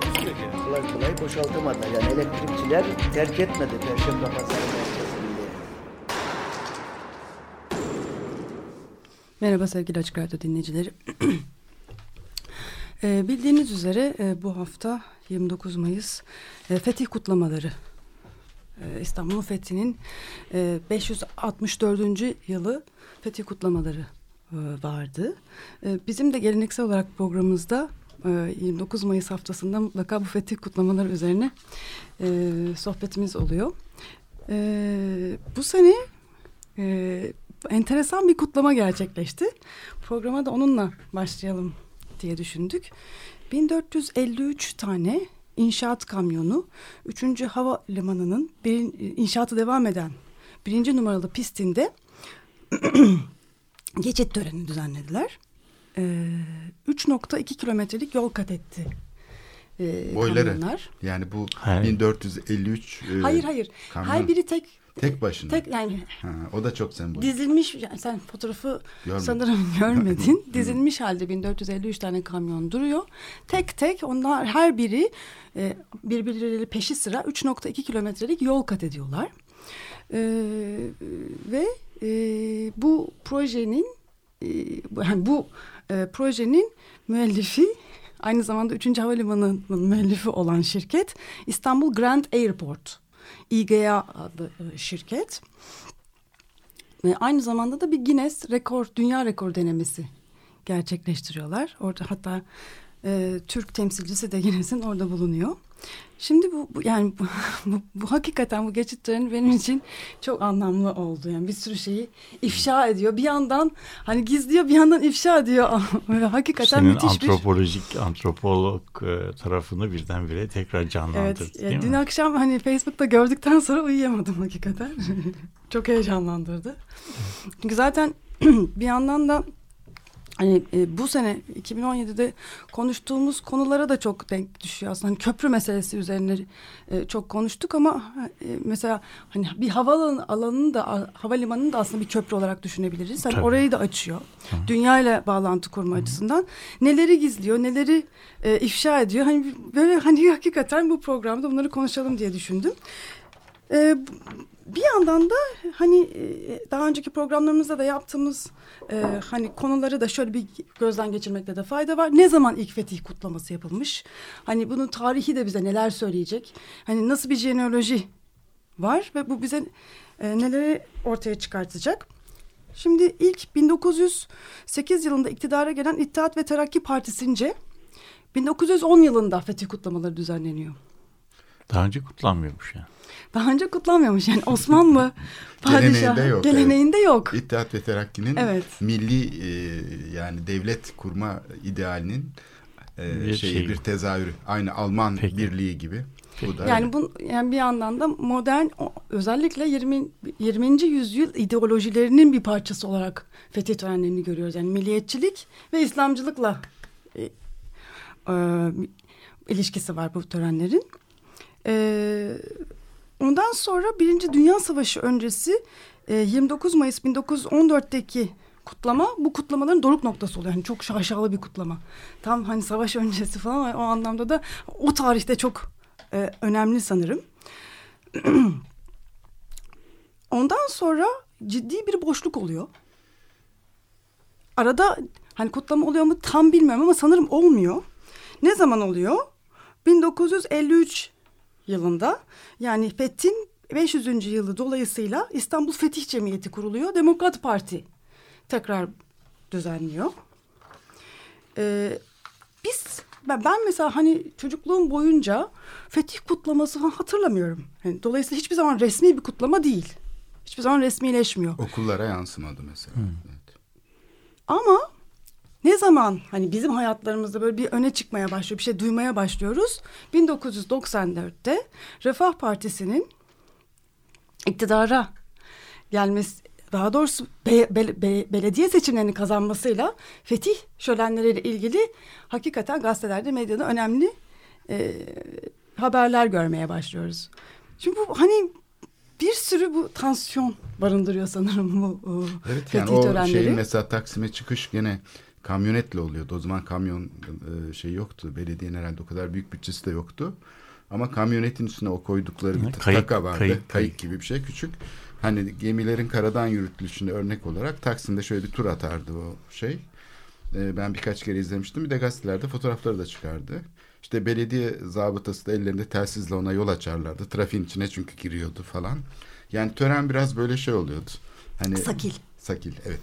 Takusuyor ki. kolay kolay boşaltamadılar. Yani elektrikçiler terk etmedi Perşembe Pazarı. Merhaba sevgili Açık Radyo dinleyicileri. Ee, bildiğiniz üzere e, bu hafta 29 Mayıs e, Fetih kutlamaları. E, İstanbul'un fethinin e, 564. yılı Fetih kutlamaları e, vardı. E, bizim de geleneksel olarak programımızda e, 29 Mayıs haftasında mutlaka bu Fetih kutlamaları üzerine e, sohbetimiz oluyor. E, bu sene e, enteresan bir kutlama gerçekleşti. Programa da onunla başlayalım diye düşündük. 1453 tane inşaat kamyonu 3. Havalimanı'nın bir, inşaatı devam eden birinci numaralı pistinde geçit töreni düzenlediler. Ee, 3.2 kilometrelik yol kat etti. Ee, Boyları. kamyonlar. Yani bu Hayır. 1453 e, Hayır hayır. kamyon Her biri tek tek başına. tek yani Ha, o da çok sembol. Dizilmiş yani sen fotoğrafı Görmedim. sanırım görmedin. Dizilmiş halde 1453 tane kamyon duruyor. Tek tek onlar her biri e, birbirleriyle peşi sıra 3.2 kilometrelik yol kat ediyorlar. E, ve e, bu projenin e, bu- yani bu e, projenin müellifi aynı zamanda 3. Havalimanı'nın müellifi olan şirket İstanbul Grand Airport. İGA adlı e, şirket. Ve aynı zamanda da bir Guinness rekor, dünya rekor denemesi gerçekleştiriyorlar. Orada hatta e, Türk temsilcisi de Guinness'in orada bulunuyor. Şimdi bu, bu yani bu, bu, bu hakikaten bu geçit töreni benim için çok anlamlı oldu. Yani bir sürü şeyi ifşa ediyor. Bir yandan hani gizliyor bir yandan ifşa ediyor. Böyle hakikaten Senin müthiş bir... antropolojik antropolog e, tarafını birdenbire tekrar Evet, canlandırdı ya değil dün mi? akşam hani Facebook'ta gördükten sonra uyuyamadım hakikaten. Çok heyecanlandırdı. Çünkü zaten bir yandan da hani e, bu sene 2017'de konuştuğumuz konulara da çok denk düşüyor aslında. Hani köprü meselesi üzerine e, çok konuştuk ama e, mesela hani bir havaalanı alanını da havalimanını da aslında bir köprü olarak düşünebiliriz. Hani Tabii. orayı da açıyor. Dünya ile bağlantı kurma açısından. Neleri gizliyor, neleri e, ifşa ediyor. Hani böyle hani hakikaten bu programda bunları konuşalım diye düşündüm. E, bir yandan da hani e, daha önceki programlarımızda da yaptığımız e, hani konuları da şöyle bir gözden geçirmekte de fayda var. Ne zaman ilk fetih kutlaması yapılmış? Hani bunun tarihi de bize neler söyleyecek? Hani nasıl bir jenealoji var ve bu bize e, neleri ortaya çıkartacak? Şimdi ilk 1908 yılında iktidara gelen İttihat ve Terakki Partisi'nce 1910 yılında fetih kutlamaları düzenleniyor. Daha önce kutlanmıyormuş yani. Daha önce kutlanmıyormuş yani Osmanlı padişahı Geleneğinde yok, geleneğinde yok. İttihat ve Terakki'nin Evet. milli e, yani devlet kurma idealinin e, Bir şeyi, şey. bir tezahürü. Aynı Alman Peki. birliği gibi. Bu da Yani bu yani bir yandan da modern özellikle 20 20. yüzyıl ideolojilerinin bir parçası olarak fetih törenlerini görüyoruz. Yani milliyetçilik ve İslamcılıkla e, e, ilişkisi var bu törenlerin. E, ondan sonra Birinci Dünya Savaşı öncesi e, 29 Mayıs 1914'teki kutlama bu kutlamaların doruk noktası oluyor. Yani çok şaşalı bir kutlama. Tam hani savaş öncesi falan o anlamda da o tarihte çok e, önemli sanırım. Ondan sonra ciddi bir boşluk oluyor. Arada hani kutlama oluyor mu tam bilmiyorum ama sanırım olmuyor. Ne zaman oluyor? 1953 yılında yani Fethin 500. yılı dolayısıyla İstanbul Fetih Cemiyeti kuruluyor. Demokrat Parti tekrar düzenliyor. Ee, biz ben, ben mesela hani çocukluğum boyunca fetih kutlaması falan hatırlamıyorum. Yani dolayısıyla hiçbir zaman resmi bir kutlama değil. Hiçbir zaman resmileşmiyor. okullara yansımadı mesela. Evet. Ama ne zaman hani bizim hayatlarımızda böyle bir öne çıkmaya başlıyor, bir şey duymaya başlıyoruz. 1994'te Refah Partisi'nin iktidara gelmesi daha doğrusu be, be, be, belediye seçimlerini kazanmasıyla fetih şölenleriyle ilgili hakikaten gazetelerde medyada önemli e, haberler görmeye başlıyoruz. Şimdi bu hani bir sürü bu tansiyon barındırıyor sanırım bu o, Evet fetih yani o törenleri. şeyin mesela Taksim'e çıkış gene kamyonetle oluyordu. O zaman kamyon e, şey yoktu. Belediyenin herhalde o kadar büyük bütçesi de yoktu. Ama kamyonetin üstüne o koydukları bir kayık, taka vardı. kayık, Kayık, kayık. gibi bir şey küçük. Hani gemilerin karadan yürütülüşünde örnek olarak Taksim'de şöyle bir tur atardı o şey. E, ben birkaç kere izlemiştim. Bir de gazetelerde fotoğrafları da çıkardı. İşte belediye zabıtası da ellerinde telsizle ona yol açarlardı. Trafiğin içine çünkü giriyordu falan. Yani tören biraz böyle şey oluyordu. Hani Sakil. Sakil evet.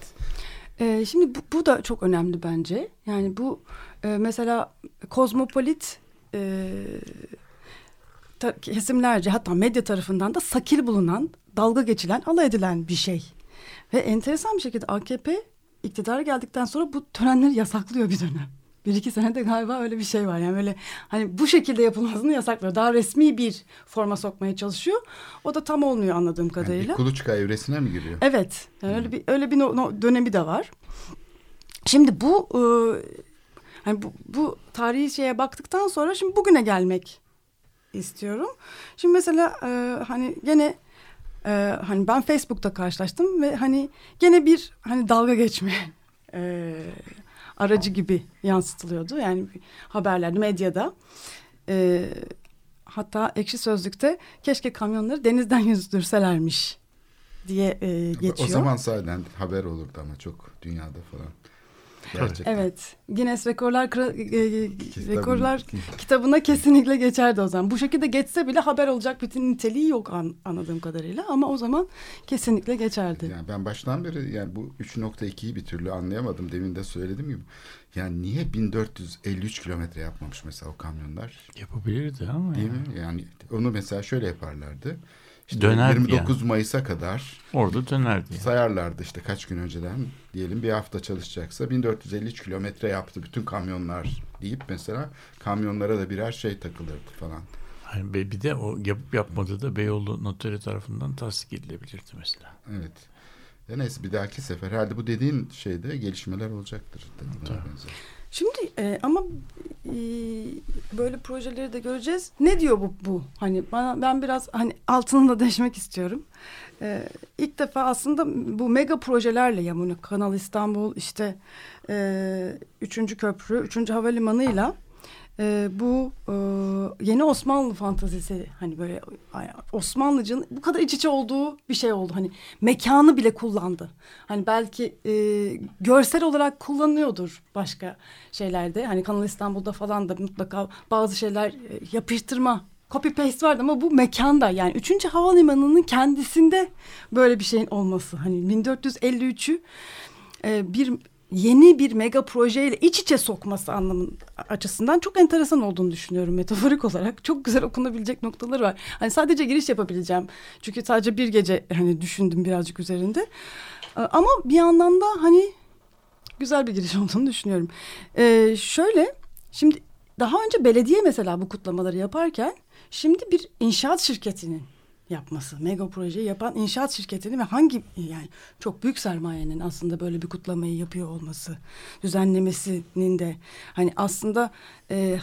Ee, şimdi bu, bu da çok önemli bence. Yani bu e, mesela kozmopolit e, kesimlerce hatta medya tarafından da sakil bulunan, dalga geçilen, alay edilen bir şey. Ve enteresan bir şekilde AKP iktidara geldikten sonra bu törenleri yasaklıyor bir dönem. Bir iki senede galiba öyle bir şey var. Yani böyle hani bu şekilde yapılmasını yasaklıyor. Daha resmi bir forma sokmaya çalışıyor. O da tam olmuyor anladığım Yani kadarıyla. bir kuluçka evresine mi giriyor? Evet. Yani öyle bir öyle bir no- no- dönemi de var. Şimdi bu e, hani bu, bu tarihi şeye baktıktan sonra şimdi bugüne gelmek istiyorum. Şimdi mesela e, hani gene e, hani ben Facebook'ta karşılaştım ve hani gene bir hani dalga geçme e, aracı gibi yansıtılıyordu. Yani haberlerde, medyada. E, hatta Ekşi Sözlük'te keşke kamyonları denizden yüzdürselermiş diye e, geçiyor. O zaman sahiden haber olurdu ama çok dünyada falan. Gerçekten. Evet. Guinness Rekorlar e, e, Rekorlar kitabına kesinlikle geçerdi o zaman. Bu şekilde geçse bile haber olacak bir niteliği yok an- anladığım kadarıyla ama o zaman kesinlikle geçerdi. Yani ben baştan beri yani bu 3.2'yi bir türlü anlayamadım. Demin de söylediğim gibi. Yani niye 1453 kilometre yapmamış mesela o kamyonlar? Yapabilirdi ama Değil yani. mi? Yani onu mesela şöyle yaparlardı. İşte Dönerdi 29 Mayıs'a kadar Orada dönerdi. yani. sayarlardı işte kaç gün önceden diyelim bir hafta çalışacaksa 1453 kilometre yaptı bütün kamyonlar deyip mesela kamyonlara da birer şey takılırdı falan. Be- bir de o yapıp yapmadığı da Beyoğlu noteri tarafından tasdik edilebilirdi mesela. Evet. Ya neyse bir dahaki sefer herhalde bu dediğin şeyde gelişmeler olacaktır. Tabii. Şimdi e, ama e, böyle projeleri de göreceğiz. Ne diyor bu bu? Hani bana ben biraz hani altını da deşmek istiyorum. E, ilk defa aslında bu mega projelerle Yamuna Kanal İstanbul işte e, üçüncü köprü, üçüncü havalimanıyla e, bu e, yeni Osmanlı fantazisi hani böyle Osmanlıcının bu kadar iç içe olduğu bir şey oldu. Hani mekanı bile kullandı. Hani belki e, görsel olarak kullanıyordur başka şeylerde. Hani Kanal İstanbul'da falan da mutlaka bazı şeyler e, yapıştırma copy paste vardı ama bu mekanda yani 3. havalimanının kendisinde böyle bir şeyin olması. Hani 1453'ü e, bir yeni bir mega projeyle iç içe sokması anlamın açısından çok enteresan olduğunu düşünüyorum metaforik olarak. Çok güzel okunabilecek noktaları var. Hani sadece giriş yapabileceğim. Çünkü sadece bir gece hani düşündüm birazcık üzerinde. E, Ama bir yandan da hani güzel bir giriş olduğunu düşünüyorum. E, şöyle şimdi daha önce belediye mesela bu kutlamaları yaparken şimdi bir inşaat şirketinin yapması, mega projeyi yapan inşaat şirketinin ve hangi yani çok büyük sermayenin aslında böyle bir kutlamayı yapıyor olması, düzenlemesinin de hani aslında e,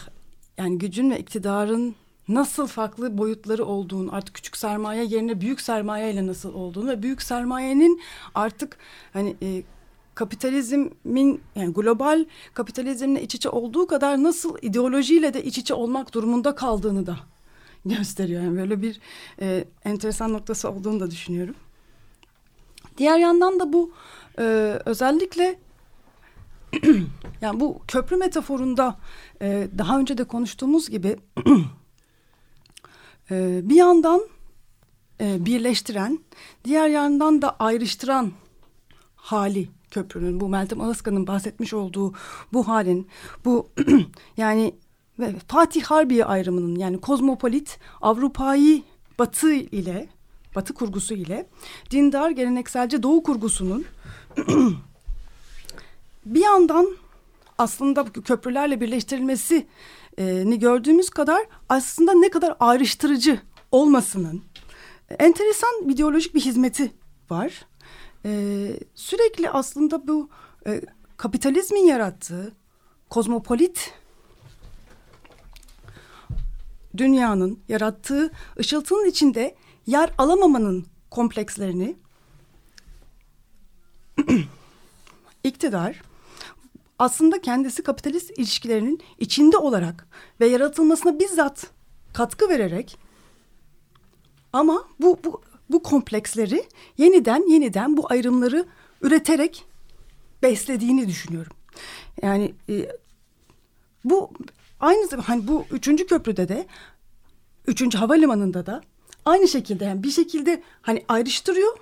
yani gücün ve iktidarın nasıl farklı boyutları olduğunu artık küçük sermaye yerine büyük sermaye ile nasıl olduğunu ve büyük sermayenin artık hani e, kapitalizmin yani global kapitalizmle iç içe olduğu kadar nasıl ideolojiyle de iç içe olmak durumunda kaldığını da gösteriyor. Yani böyle bir e, enteresan noktası olduğunu da düşünüyorum. Diğer yandan da bu e, özellikle yani bu köprü metaforunda e, daha önce de konuştuğumuz gibi e, bir yandan e, birleştiren, diğer yandan da ayrıştıran hali köprünün bu Meltem Ağızkan'ın bahsetmiş olduğu bu halin bu yani ve Fatih Harbiye ayrımının yani kozmopolit Avrupa'yı batı ile batı kurgusu ile dindar gelenekselce doğu kurgusunun bir yandan aslında köprülerle birleştirilmesini gördüğümüz kadar aslında ne kadar ayrıştırıcı olmasının e, enteresan ideolojik bir hizmeti var. Ee, sürekli aslında bu e, kapitalizmin yarattığı kozmopolit dünyanın yarattığı ışıltının içinde yer alamamanın komplekslerini iktidar aslında kendisi kapitalist ilişkilerinin içinde olarak ve yaratılmasına bizzat katkı vererek ama bu bu bu kompleksleri yeniden yeniden bu ayrımları üreterek beslediğini düşünüyorum. Yani e, bu aynı zamanda hani bu üçüncü köprüde de üçüncü havalimanında da aynı şekilde yani bir şekilde hani ayrıştırıyor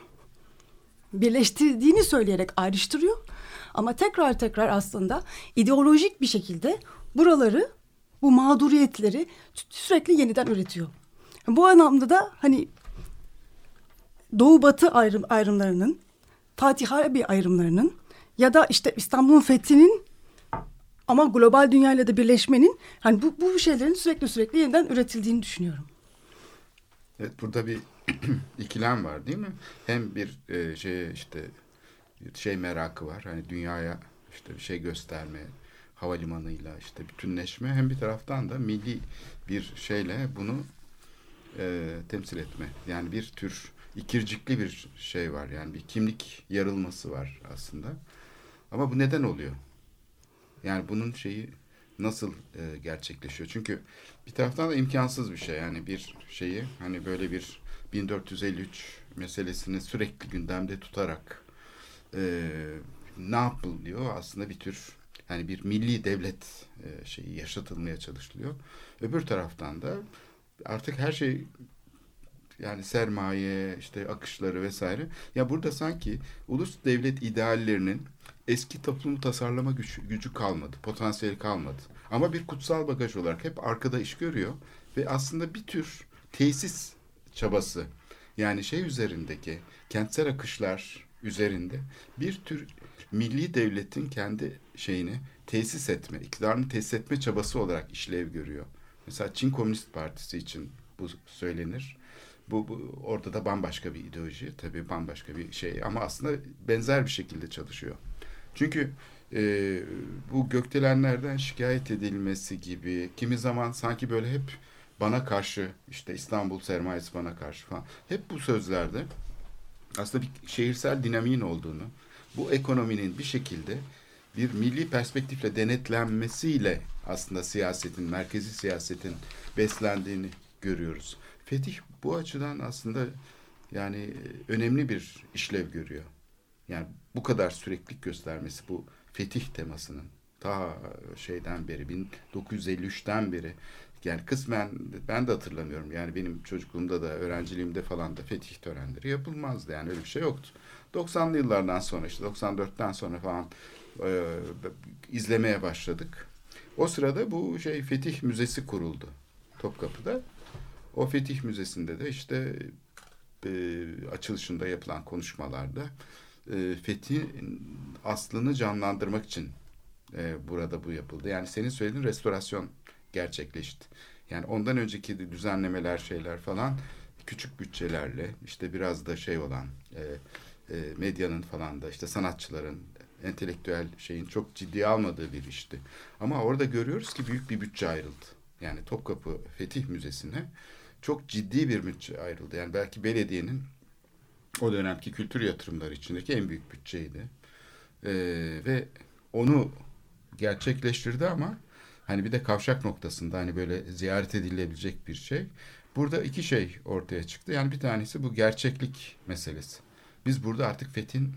birleştirdiğini söyleyerek ayrıştırıyor ama tekrar tekrar aslında ideolojik bir şekilde buraları bu mağduriyetleri sürekli yeniden üretiyor. Bu anlamda da hani Doğu Batı ayrım, ayrımlarının, Fatih Harbi ayrımlarının ya da işte İstanbul'un fethinin ama global dünyayla da birleşmenin hani bu, bu şeylerin sürekli sürekli yeniden üretildiğini düşünüyorum. Evet burada bir ikilem var değil mi? Hem bir e, şey işte şey merakı var. Hani dünyaya işte bir şey gösterme havalimanıyla işte bütünleşme hem bir taraftan da milli bir şeyle bunu e, temsil etme. Yani bir tür ikircikli bir şey var. Yani bir kimlik yarılması var aslında. Ama bu neden oluyor? Yani bunun şeyi nasıl e, gerçekleşiyor? Çünkü bir taraftan da imkansız bir şey. Yani bir şeyi hani böyle bir 1453 meselesini sürekli gündemde tutarak e, ne yapılıyor? Aslında bir tür hani bir milli devlet e, şeyi yaşatılmaya çalışılıyor. Öbür taraftan da artık her şey yani sermaye, işte akışları vesaire. Ya burada sanki ulus devlet ideallerinin eski toplumu tasarlama gücü, gücü kalmadı, potansiyeli kalmadı. Ama bir kutsal bagaj olarak hep arkada iş görüyor ve aslında bir tür tesis çabası yani şey üzerindeki kentsel akışlar üzerinde bir tür milli devletin kendi şeyini tesis etme, iktidarını tesis etme çabası olarak işlev görüyor. Mesela Çin Komünist Partisi için bu söylenir. Bu, bu orada da bambaşka bir ideoloji, tabii bambaşka bir şey ama aslında benzer bir şekilde çalışıyor. Çünkü e, bu gökdelenlerden şikayet edilmesi gibi kimi zaman sanki böyle hep bana karşı işte İstanbul sermayesi bana karşı falan hep bu sözlerde aslında bir şehirsel dinamiğin olduğunu, bu ekonominin bir şekilde bir milli perspektifle denetlenmesiyle aslında siyasetin, merkezi siyasetin beslendiğini görüyoruz. Fetih bu açıdan aslında yani önemli bir işlev görüyor. Yani bu kadar süreklilik göstermesi bu fetih temasının ta şeyden beri 1953'ten beri yani kısmen ben de hatırlamıyorum. Yani benim çocukluğumda da öğrenciliğimde falan da fetih törenleri yapılmazdı. Yani öyle bir şey yoktu. 90'lı yıllardan sonra işte 94'ten sonra falan e, izlemeye başladık. O sırada bu şey Fetih Müzesi kuruldu Topkapı'da. O Fetih Müzesi'nde de işte e, açılışında yapılan konuşmalarda e, Fetih'in aslını canlandırmak için e, burada bu yapıldı. Yani senin söylediğin restorasyon gerçekleşti. Yani ondan önceki düzenlemeler şeyler falan küçük bütçelerle işte biraz da şey olan e, e, medyanın falan da işte sanatçıların entelektüel şeyin çok ciddiye almadığı bir işti. Ama orada görüyoruz ki büyük bir bütçe ayrıldı. Yani Topkapı Fetih Müzesi'ne çok ciddi bir bütçe ayrıldı. Yani belki belediyenin o dönemki kültür yatırımları içindeki en büyük bütçeydi. Ee, ve onu gerçekleştirdi ama hani bir de kavşak noktasında hani böyle ziyaret edilebilecek bir şey. Burada iki şey ortaya çıktı. Yani bir tanesi bu gerçeklik meselesi. Biz burada artık Fethin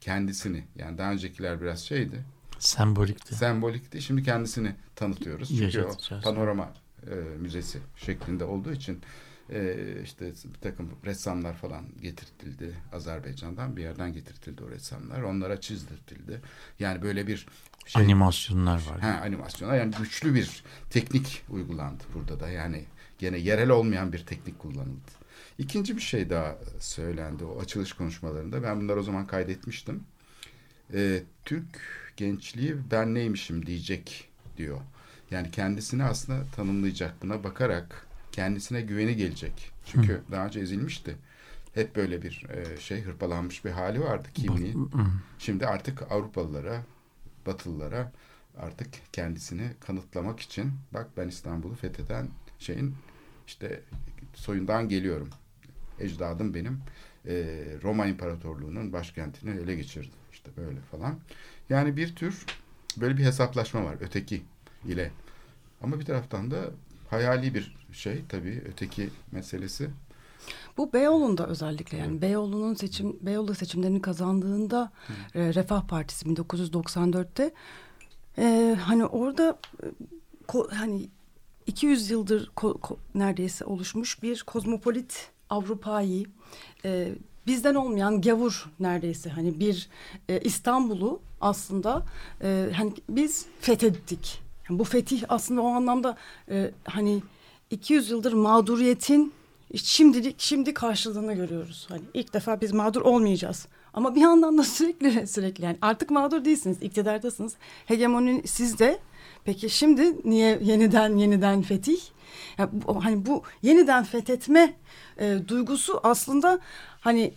kendisini yani daha öncekiler biraz şeydi. Sembolikti. Sembolikti. Şimdi kendisini tanıtıyoruz. Çünkü o panorama e, müzesi şeklinde olduğu için e, işte bir takım ressamlar falan getirtildi Azerbaycan'dan bir yerden getirtildi o ressamlar. Onlara çizdirtildi. Yani böyle bir şey, animasyonlar var. Ha, animasyonlar yani güçlü bir teknik uygulandı burada da. Yani gene yerel olmayan bir teknik kullanıldı. İkinci bir şey daha söylendi o açılış konuşmalarında. Ben bunları o zaman kaydetmiştim. e, Türk gençliği ben neymişim diyecek diyor. Yani kendisini aslında tanımlayacak buna bakarak kendisine güveni gelecek. Çünkü daha önce ezilmişti. Hep böyle bir e, şey hırpalanmış bir hali vardı kimliği. Şimdi artık Avrupalılara, Batılılara artık kendisini kanıtlamak için bak ben İstanbul'u fetheden şeyin işte soyundan geliyorum. Ecdadım benim e, Roma İmparatorluğu'nun başkentini ele geçirdi. İşte böyle falan. Yani bir tür böyle bir hesaplaşma var öteki ile. Ama bir taraftan da hayali bir şey tabii öteki meselesi. Bu Beyoğlu'nda özellikle yani Beyoğlu'nun seçim Beyoğlu seçimlerini kazandığında e, Refah Partisi 1994'te e, hani orada e, ko- hani 200 yıldır ko- ko- neredeyse oluşmuş bir kozmopolit Avrupa'yı e, bizden olmayan gavur neredeyse hani bir e, İstanbul'u aslında e, hani biz fethettik. Yani bu fetih aslında o anlamda e, hani 200 yıldır mağduriyetin şimdilik şimdi karşılığını görüyoruz. Hani ilk defa biz mağdur olmayacağız. Ama bir yandan da sürekli sürekli yani artık mağdur değilsiniz, iktidardasınız. Hegemoni sizde. Peki şimdi niye yeniden yeniden fetih? Yani bu, hani bu yeniden fethetme e, duygusu aslında hani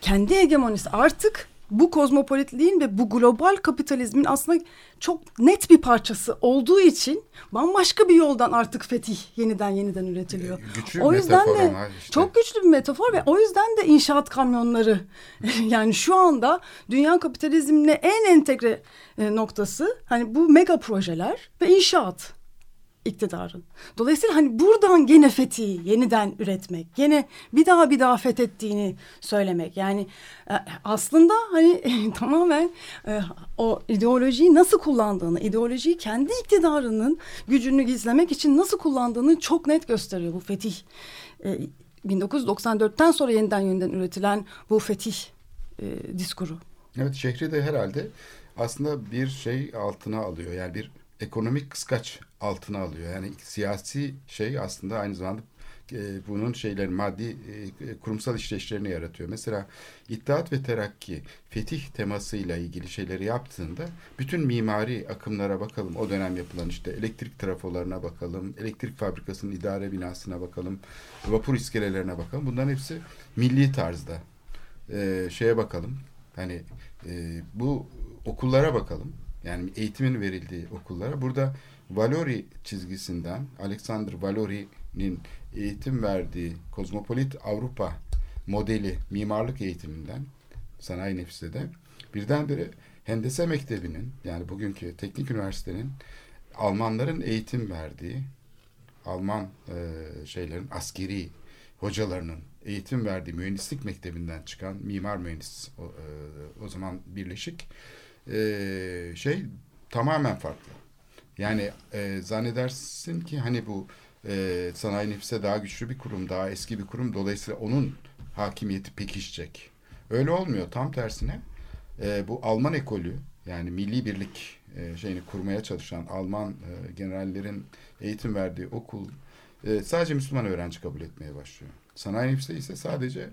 kendi hegemonisi artık bu kozmopolitliğin ve bu global kapitalizmin aslında çok net bir parçası olduğu için bambaşka bir yoldan artık fetih yeniden yeniden üretiliyor. Güçlü o yüzden de işte. çok güçlü bir metafor ve o yüzden de inşaat kamyonları yani şu anda dünya kapitalizmine en entegre e, noktası hani bu mega projeler ve inşaat iktidarın. Dolayısıyla hani buradan gene fethi yeniden üretmek, gene bir daha bir daha fethettiğini söylemek. Yani e, aslında hani tamamen e, o ideolojiyi nasıl kullandığını, ideolojiyi kendi iktidarının gücünü gizlemek için nasıl kullandığını çok net gösteriyor bu fetih. E, 1994'ten sonra yeniden yeniden üretilen bu fetih e, diskuru. Evet şehri de herhalde aslında bir şey altına alıyor. Yani bir ekonomik kıskaç altına alıyor. Yani siyasi şey aslında aynı zamanda e, bunun şeyleri maddi e, kurumsal işleyişlerini yaratıyor. Mesela İttihat ve Terakki fetih temasıyla ilgili şeyleri yaptığında bütün mimari akımlara bakalım. O dönem yapılan işte elektrik trafolarına bakalım, elektrik fabrikasının idare binasına bakalım, vapur iskelelerine bakalım. Bunların hepsi milli tarzda. E, şeye bakalım. Hani e, bu okullara bakalım. Yani eğitimin verildiği okullara. Burada Valori çizgisinden Alexander Valori'nin eğitim verdiği kozmopolit Avrupa modeli mimarlık eğitiminden sanayi nefisede birdenbire Hendese Mektebi'nin yani bugünkü teknik üniversitenin Almanların eğitim verdiği Alman e, şeylerin askeri hocalarının eğitim verdiği mühendislik mektebinden çıkan mimar mühendis o, e, o zaman birleşik e, şey tamamen farklı. Yani e, zannedersin ki hani bu e, sanayi nefise daha güçlü bir kurum, daha eski bir kurum. Dolayısıyla onun hakimiyeti pekişecek. Öyle olmuyor. Tam tersine e, bu Alman ekolü yani milli birlik e, şeyini kurmaya çalışan Alman e, generallerin eğitim verdiği okul e, sadece Müslüman öğrenci kabul etmeye başlıyor. Sanayi nefise ise sadece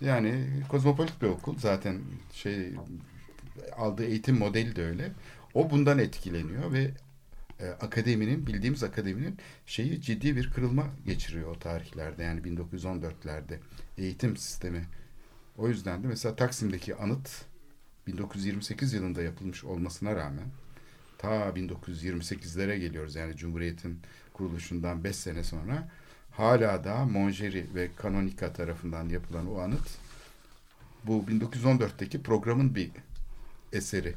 yani kozmopolit bir okul. Zaten şey aldığı eğitim modeli de öyle. O bundan etkileniyor ve e, akademinin bildiğimiz akademinin şeyi ciddi bir kırılma geçiriyor o tarihlerde yani 1914'lerde eğitim sistemi. O yüzden de mesela Taksim'deki anıt 1928 yılında yapılmış olmasına rağmen ta 1928'lere geliyoruz yani Cumhuriyet'in kuruluşundan 5 sene sonra hala da Monjeri ve Kanonika tarafından yapılan o anıt bu 1914'teki programın bir eseri.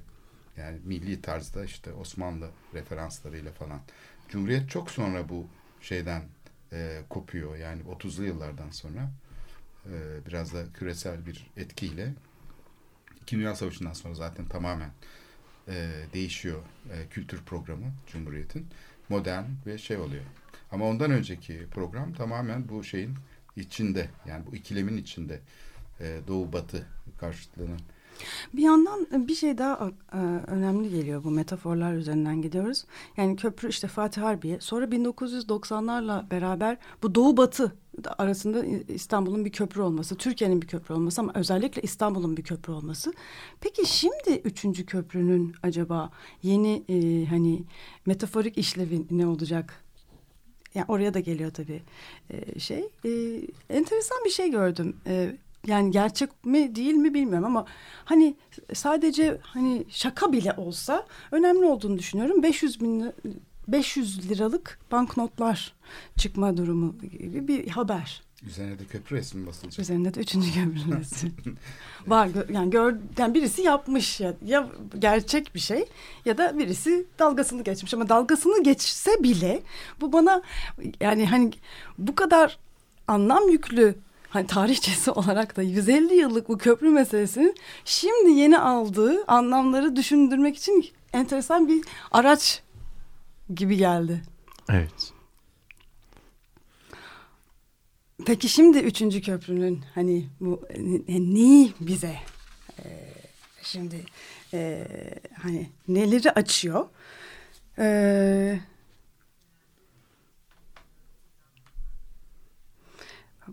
Yani milli tarzda işte Osmanlı referanslarıyla falan. Cumhuriyet çok sonra bu şeyden e, kopuyor. Yani 30'lu yıllardan sonra e, biraz da küresel bir etkiyle İki Dünya Savaşı'ndan sonra zaten tamamen e, değişiyor e, kültür programı Cumhuriyet'in. Modern ve şey oluyor. Ama ondan önceki program tamamen bu şeyin içinde yani bu ikilemin içinde e, Doğu Batı karşıtlığının Bir yandan bir şey daha e, önemli geliyor bu metaforlar üzerinden gidiyoruz. Yani köprü işte Fatih Harbiye sonra 1990'larla beraber bu doğu batı arasında İstanbul'un bir köprü olması, Türkiye'nin bir köprü olması ama özellikle İstanbul'un bir köprü olması. Peki şimdi üçüncü köprünün acaba yeni e, hani metaforik işlevi ne olacak? Yani oraya da geliyor tabii e, şey. E, enteresan bir şey gördüm. E, yani gerçek mi değil mi bilmiyorum ama hani sadece hani şaka bile olsa önemli olduğunu düşünüyorum. 500 bin 500 liralık banknotlar çıkma durumu gibi bir haber. Üzerine de köprü resmi basılacak. Üzerinde de üçüncü köprü resmi. Var yani gör yani birisi yapmış ya ya gerçek bir şey ya da birisi dalgasını geçmiş ama dalgasını geçse bile bu bana yani hani bu kadar anlam yüklü hani tarihçesi olarak da 150 yıllık bu köprü meselesinin şimdi yeni aldığı anlamları düşündürmek için enteresan bir araç gibi geldi. Evet. Peki şimdi üçüncü köprünün hani bu neyi bize e, şimdi e, hani neleri açıyor? E,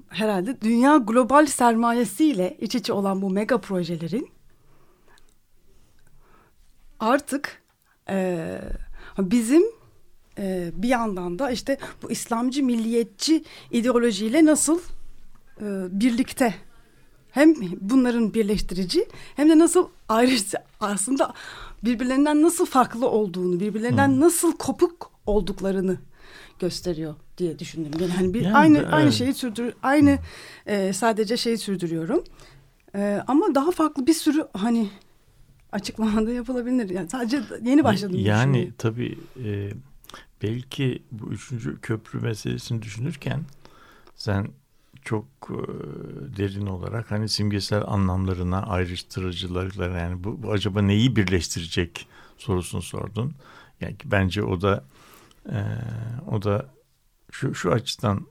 herhalde dünya global sermayesiyle iç içe olan bu mega projelerin artık e, bizim e, bir yandan da işte bu İslamcı milliyetçi ideolojiyle nasıl e, birlikte hem bunların birleştirici hem de nasıl ayrı aslında birbirlerinden nasıl farklı olduğunu, birbirlerinden hmm. nasıl kopuk olduklarını gösteriyor diye düşündüm. Yani hani bir yani, aynı evet. aynı şeyi sürdür aynı e, sadece şeyi sürdürüyorum. E, ama daha farklı bir sürü hani açıklamada yapılabilir. Yani sadece yeni başladım. Yani tabii e, belki bu üçüncü köprü meselesini düşünürken sen çok e, derin olarak hani simgesel anlamlarına ayrıştırıcılarına yani bu, bu acaba neyi birleştirecek sorusunu sordun. Yani bence o da e, o da şu şu açıdan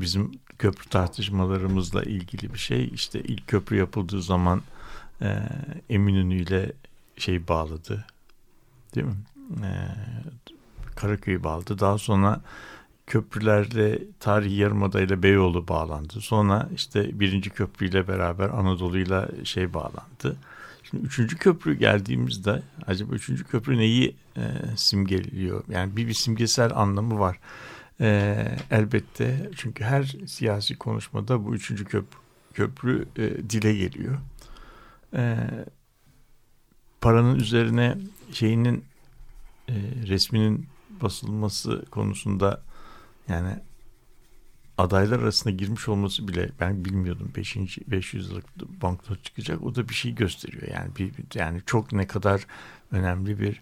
bizim köprü tartışmalarımızla ilgili bir şey. İşte ilk köprü yapıldığı zaman e, Eminönü ile şey bağladı. Değil mi? E, Karaköy'ü bağladı. Daha sonra köprülerle tarihi yarımada ile Beyoğlu bağlandı. Sonra işte birinci köprüyle beraber Anadolu'yla şey bağlandı. Şimdi üçüncü köprü geldiğimizde acaba üçüncü köprü neyi e, simgeliyor? Yani bir, bir simgesel anlamı var. E, elbette çünkü her siyasi konuşmada bu üçüncü köprü, köprü e, dile geliyor. E, paranın üzerine şeyinin e, resminin basılması konusunda yani adaylar arasında girmiş olması bile ben bilmiyordum 5. 500 yıllık banknot çıkacak. O da bir şey gösteriyor. Yani bir yani çok ne kadar önemli bir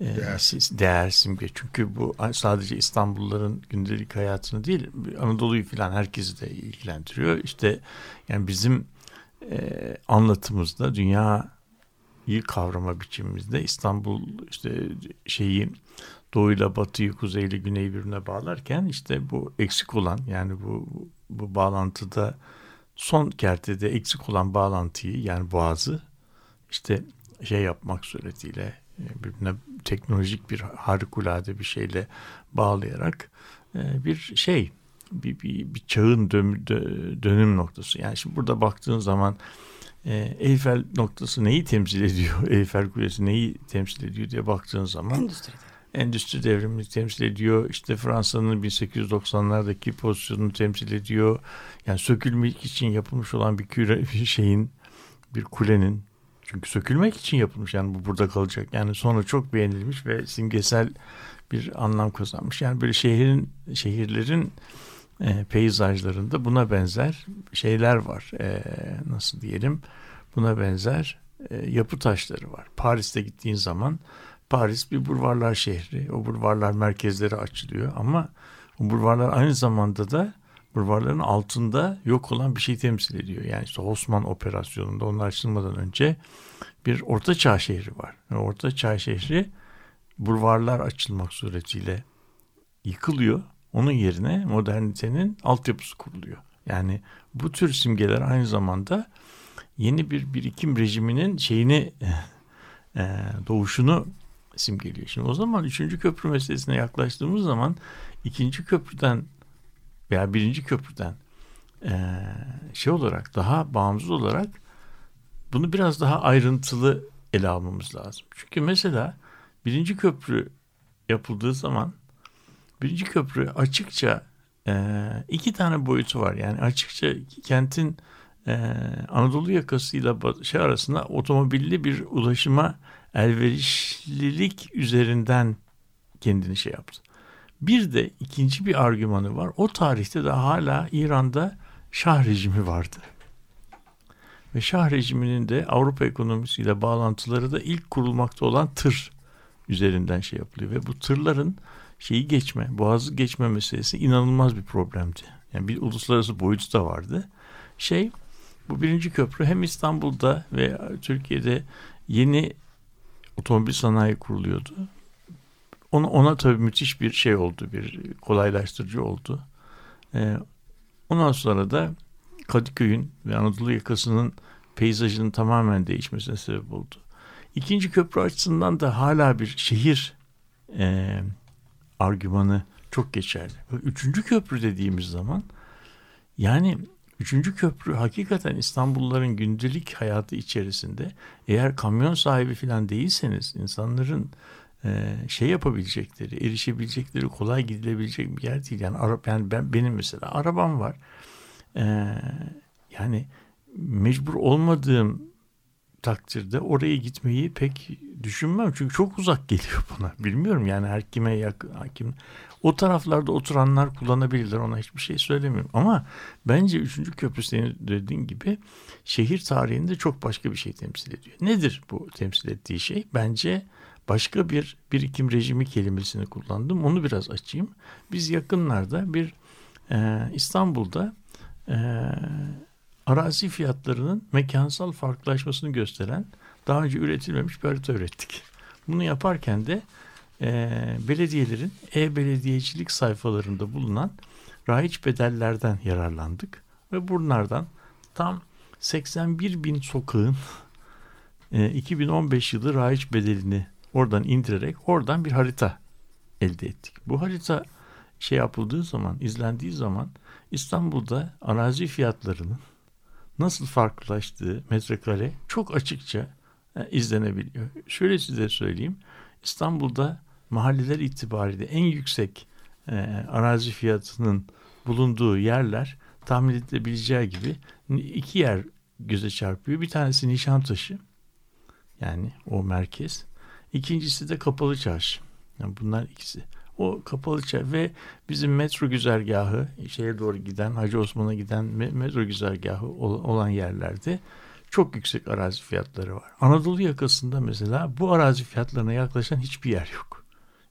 değer. değer simge. Çünkü bu sadece İstanbulluların gündelik hayatını değil, Anadolu'yu falan herkesi de ilgilendiriyor. İşte yani bizim e, anlatımızda dünyayı kavrama biçimimizde İstanbul işte şeyi doğuyla batıyı, kuzeyle güneyi birbirine bağlarken işte bu eksik olan yani bu bu bağlantıda son kertede eksik olan bağlantıyı yani boğazı işte şey yapmak suretiyle e, birbirine teknolojik bir harikulade bir şeyle bağlayarak e, bir şey bir, bir, bir çağın dön, dönüm noktası. Yani şimdi burada baktığın zaman e, Eyfel noktası neyi temsil ediyor? Eyfel Kulesi neyi temsil ediyor diye baktığın zaman Endüstride endüstri devrimini temsil ediyor. İşte Fransa'nın 1890'lardaki pozisyonunu temsil ediyor. Yani sökülmek için yapılmış olan bir küre bir şeyin bir kulenin çünkü sökülmek için yapılmış yani bu burada kalacak. Yani sonra çok beğenilmiş ve simgesel bir anlam kazanmış. Yani böyle şehrin şehirlerin e, peyzajlarında buna benzer şeyler var. E, nasıl diyelim? Buna benzer e, yapı taşları var. Paris'te gittiğin zaman Paris bir bulvarlar şehri. O bulvarlar merkezleri açılıyor ama o bulvarlar aynı zamanda da bulvarların altında yok olan bir şey temsil ediyor. Yani işte Osman operasyonunda onlar açılmadan önce bir orta çağ şehri var. Yani orta çağ şehri bulvarlar açılmak suretiyle yıkılıyor. Onun yerine modernitenin altyapısı kuruluyor. Yani bu tür simgeler aynı zamanda yeni bir birikim rejiminin şeyini e, doğuşunu simgeliyor. Şimdi o zaman üçüncü köprü meselesine yaklaştığımız zaman ikinci köprüden veya birinci köprüden şey olarak daha bağımsız olarak bunu biraz daha ayrıntılı ele almamız lazım. Çünkü mesela birinci köprü yapıldığı zaman birinci köprü açıkça iki tane boyutu var. Yani açıkça kentin Anadolu yakasıyla şey arasında otomobilli bir ulaşıma elverişlilik üzerinden kendini şey yaptı. Bir de ikinci bir argümanı var. O tarihte de hala İran'da Şah rejimi vardı. Ve Şah rejiminin de Avrupa ekonomisiyle bağlantıları da ilk kurulmakta olan tır üzerinden şey yapılıyor. Ve bu tırların şeyi geçme, boğazı geçme meselesi inanılmaz bir problemdi. Yani bir uluslararası boyutu da vardı. Şey, bu birinci köprü hem İstanbul'da ve Türkiye'de yeni otomobil sanayi kuruluyordu. Ona, ona tabii müthiş bir şey oldu, bir kolaylaştırıcı oldu. Ee, ondan sonra da Kadıköy'ün ve Anadolu yakasının peyzajının tamamen değişmesine sebep oldu. İkinci köprü açısından da hala bir şehir e, argümanı çok geçerli. Üçüncü köprü dediğimiz zaman yani üçüncü köprü hakikaten İstanbulluların gündelik hayatı içerisinde eğer kamyon sahibi falan değilseniz insanların e, şey yapabilecekleri, erişebilecekleri, kolay gidilebilecek bir yer değil. Yani, ara, yani ben benim mesela arabam var. E, yani mecbur olmadığım takdirde oraya gitmeyi pek düşünmem. Çünkü çok uzak geliyor bana. Bilmiyorum yani her kime yakın. Kim, o taraflarda oturanlar kullanabilirler. Ona hiçbir şey söylemiyorum. Ama bence 3. köprü senin dediğin gibi şehir tarihinde çok başka bir şey temsil ediyor. Nedir bu temsil ettiği şey? Bence başka bir birikim rejimi kelimesini kullandım. Onu biraz açayım. Biz yakınlarda bir e, İstanbul'da e, arazi fiyatlarının mekansal farklılaşmasını gösteren daha önce üretilmemiş bir harita ürettik. Bunu yaparken de e, belediyelerin e-belediyecilik sayfalarında bulunan raiç bedellerden yararlandık. Ve bunlardan tam 81 bin sokağın e, 2015 yılı raiç bedelini oradan indirerek oradan bir harita elde ettik. Bu harita şey yapıldığı zaman, izlendiği zaman İstanbul'da arazi fiyatlarının nasıl farklılaştığı metrekare çok açıkça e, izlenebiliyor. Şöyle size söyleyeyim. İstanbul'da mahalleler itibariyle en yüksek e, arazi fiyatının bulunduğu yerler tahmin edilebileceği gibi iki yer göze çarpıyor. Bir tanesi Nişantaşı yani o merkez. İkincisi de Kapalı Çarşı. Yani bunlar ikisi. O kapalı ve bizim metro güzergahı şeye doğru giden Hacı Osman'a giden metro güzergahı olan yerlerde çok yüksek arazi fiyatları var. Anadolu yakasında mesela bu arazi fiyatlarına yaklaşan hiçbir yer yok.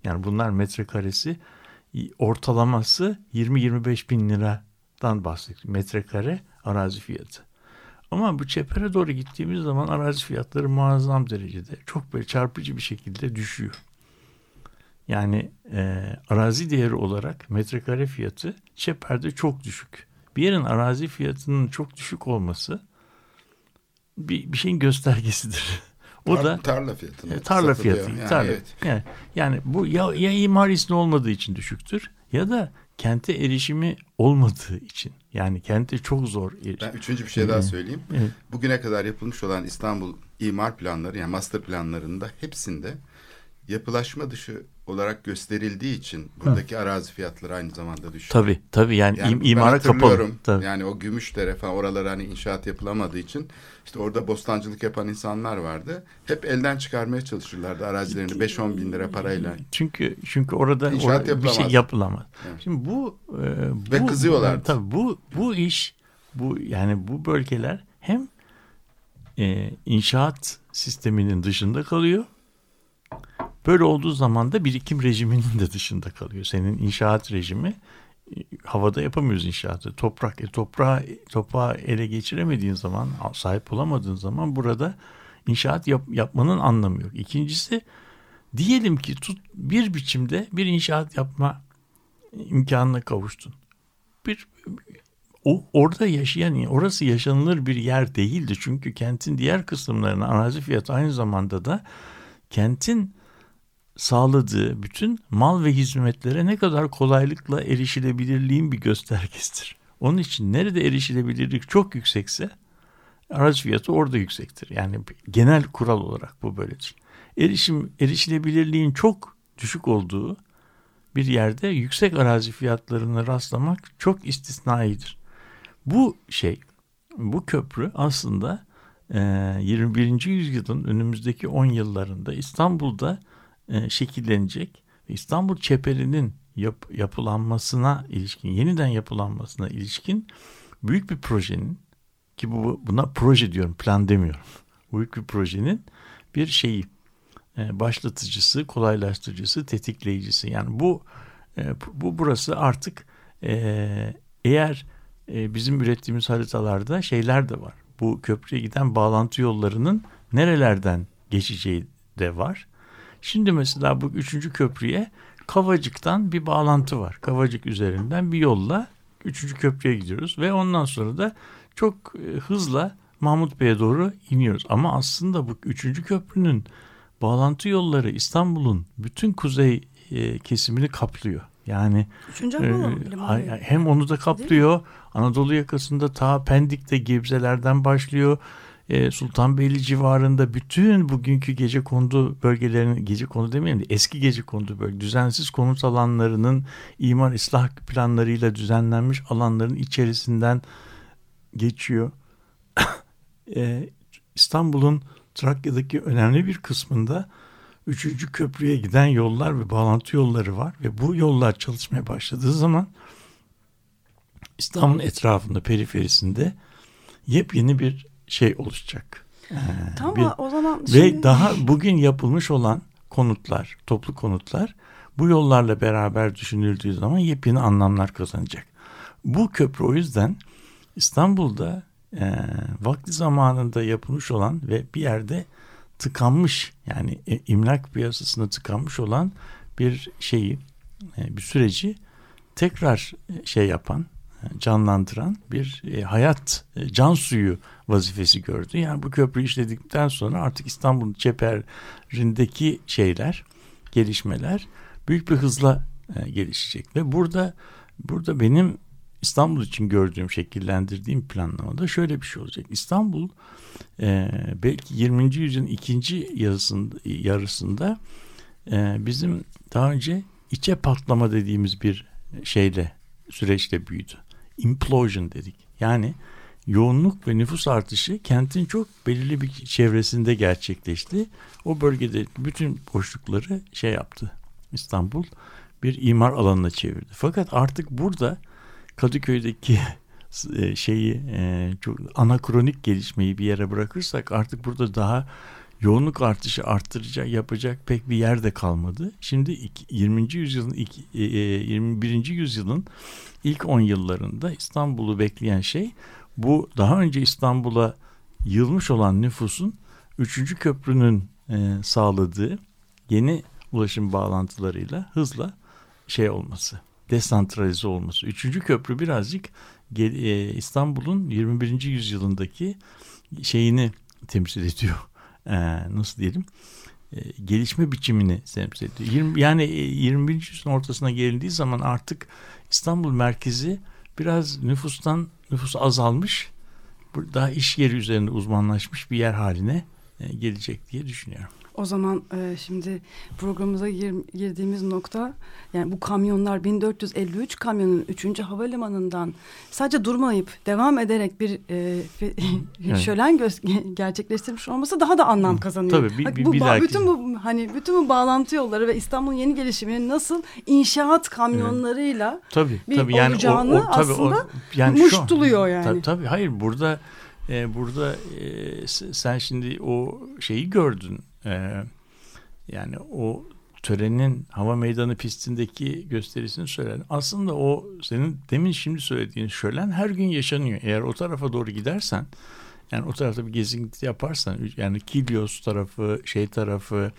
Yani bunlar metrekaresi ortalaması 20-25 bin liradan bahsediyor. Metrekare arazi fiyatı. Ama bu çepere doğru gittiğimiz zaman arazi fiyatları muazzam derecede çok böyle çarpıcı bir şekilde düşüyor. Yani e, arazi değeri olarak metrekare fiyatı çeperde çok düşük. Bir yerin arazi fiyatının çok düşük olması bir, bir şeyin göstergesidir. O Tar, da tarla fiyatı. E, tarla fiyatı. Yani, tarla. Evet. Yani, yani bu ya, ya imar izni olmadığı için düşüktür ya da kente erişimi olmadığı için. Yani kente çok zor. Eriş. Ben üçüncü bir şey daha söyleyeyim. Evet. Bugüne kadar yapılmış olan İstanbul imar planları yani master planlarında hepsinde yapılaşma dışı olarak gösterildiği için buradaki Hı. arazi fiyatları aynı zamanda düşüyor. Tabii tabii yani, yani imara kapalı. Tabii. Yani o Gümüşdere falan oralar hani inşaat yapılamadığı için işte orada bostancılık yapan insanlar vardı. Hep elden çıkarmaya çalışırlardı arazilerini 5-10 bin lira parayla. Çünkü çünkü orada inşaat or bir şey yapılamaz. Evet. Şimdi bu, e, bu ve kızıyorlar. Tabii bu bu iş bu yani bu bölgeler hem e, inşaat sisteminin dışında kalıyor Böyle olduğu zaman da birikim rejiminin de dışında kalıyor. Senin inşaat rejimi e, havada yapamıyoruz inşaatı. Toprak, e, toprağı, toprağı ele geçiremediğin zaman, sahip olamadığın zaman burada inşaat yap, yapmanın anlamı yok. İkincisi diyelim ki tut bir biçimde bir inşaat yapma imkanına kavuştun. Bir o orada yaşayan orası yaşanılır bir yer değildi. Çünkü kentin diğer kısımlarına arazi fiyatı aynı zamanda da kentin sağladığı bütün mal ve hizmetlere ne kadar kolaylıkla erişilebilirliğin bir göstergesidir. Onun için nerede erişilebilirlik çok yüksekse araç fiyatı orada yüksektir. Yani genel kural olarak bu böyledir. Erişim erişilebilirliğin çok düşük olduğu bir yerde yüksek arazi fiyatlarına rastlamak çok istisnaidir. Bu şey, bu köprü aslında 21. yüzyılın önümüzdeki 10 yıllarında İstanbul'da şekillenecek ve İstanbul çeperinin yap, yapılanmasına ilişkin, yeniden yapılanmasına ilişkin büyük bir projenin ki bu buna proje diyorum, plan demiyorum. Büyük bir projenin bir şeyi başlatıcısı, kolaylaştırıcısı, tetikleyicisi. Yani bu bu burası artık eğer bizim ürettiğimiz haritalarda şeyler de var. Bu köprüye giden bağlantı yollarının nerelerden geçeceği de var. Şimdi mesela bu üçüncü köprüye Kavacık'tan bir bağlantı var. Kavacık üzerinden bir yolla üçüncü köprüye gidiyoruz ve ondan sonra da çok hızla Mahmut Bey'e doğru iniyoruz. Ama aslında bu üçüncü köprünün bağlantı yolları İstanbul'un bütün kuzey kesimini kaplıyor. Yani Üçüncü e, hem onu da kaplıyor. Anadolu yakasında ta Pendik'te Gebzelerden başlıyor. E, Sultanbeyli civarında bütün bugünkü gece kondu bölgelerinin gece kondu demeyelim de eski gece kondu bölge düzensiz konut alanlarının imar ıslah planlarıyla düzenlenmiş alanların içerisinden geçiyor. e, İstanbul'un Trakya'daki önemli bir kısmında üçüncü köprüye giden yollar ve bağlantı yolları var ve bu yollar çalışmaya başladığı zaman İstanbul'un etrafında periferisinde yepyeni bir şey oluşacak. Ee, tamam bir, o zaman ve şimdi... daha bugün yapılmış olan konutlar, toplu konutlar bu yollarla beraber düşünüldüğü zaman yepyeni anlamlar kazanacak. Bu köprü o yüzden İstanbul'da e, vakti zamanında yapılmış olan ve bir yerde tıkanmış yani e, imlak piyasasında tıkanmış olan bir şeyi e, bir süreci tekrar e, şey yapan canlandıran bir hayat can suyu vazifesi gördü. Yani bu köprü işledikten sonra artık İstanbul çeperindeki şeyler gelişmeler büyük bir hızla gelişecek ve burada burada benim İstanbul için gördüğüm, şekillendirdiğim planlamada şöyle bir şey olacak. İstanbul e, belki 20. yüzyılın ikinci yarısında, yarısında e, bizim daha önce içe patlama dediğimiz bir şeyle, süreçte büyüdü. Implosion dedik. Yani yoğunluk ve nüfus artışı kentin çok belirli bir çevresinde gerçekleşti. O bölgede bütün boşlukları şey yaptı. İstanbul bir imar alanına çevirdi. Fakat artık burada Kadıköy'deki e, şeyi e, çok anakronik gelişmeyi bir yere bırakırsak artık burada daha yoğunluk artışı arttıracak yapacak pek bir yerde kalmadı. Şimdi 20. yüzyılın 21. E, yüzyılın ilk 10 yıllarında İstanbul'u bekleyen şey bu daha önce İstanbul'a yılmış olan nüfusun 3. köprünün sağladığı yeni ulaşım bağlantılarıyla hızla şey olması desantralize olması. Üçüncü köprü birazcık e, İstanbul'un 21. yüzyılındaki şeyini temsil ediyor. E, nasıl diyelim? E, gelişme biçimini temsil ediyor. yani 21. yüzyılın ortasına gelindiği zaman artık İstanbul merkezi biraz nüfustan nüfus azalmış. Daha iş yeri üzerinde uzmanlaşmış bir yer haline gelecek diye düşünüyorum. O zaman e, şimdi programımıza gir, girdiğimiz nokta yani bu kamyonlar 1453 kamyonun 3. havalimanından sadece durmayıp devam ederek bir e, evet. şölen gerçekleştirmiş olması daha da anlam kazanıyor. Tabii bir, bir, bu, bir dahaki... bütün bu hani bütün bu bağlantı yolları ve İstanbul'un yeni gelişiminin nasıl inşaat kamyonlarıyla evet. tabii, bir tabii. Yani olacağını o, o, tabii aslında o, yani muştuluyor yani. Tabii, tabii hayır burada e, burada e, sen şimdi o şeyi gördün ee, yani o törenin hava meydanı pistindeki gösterisini söyledin. Aslında o senin demin şimdi söylediğin şölen her gün yaşanıyor. Eğer o tarafa doğru gidersen yani o tarafta bir gezinti yaparsan yani Kilyos tarafı şey tarafı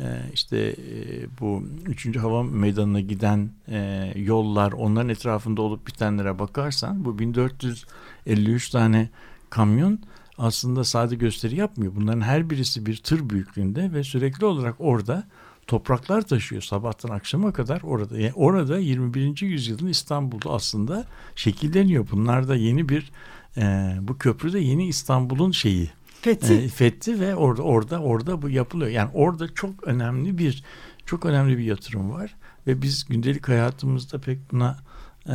e, işte e, bu 3. Hava Meydanı'na giden e, yollar onların etrafında olup bitenlere bakarsan bu 1453 tane kamyon aslında sade gösteri yapmıyor. Bunların her birisi bir tır büyüklüğünde ve sürekli olarak orada topraklar taşıyor sabahtan akşama kadar orada. Yani orada 21. yüzyılın İstanbul'da aslında şekilleniyor. Bunlar da yeni bir e, bu köprüde yeni İstanbul'un şeyi Fethi. e, fethi ve orada orada orada bu yapılıyor. Yani orada çok önemli bir çok önemli bir yatırım var ve biz gündelik hayatımızda pek buna e,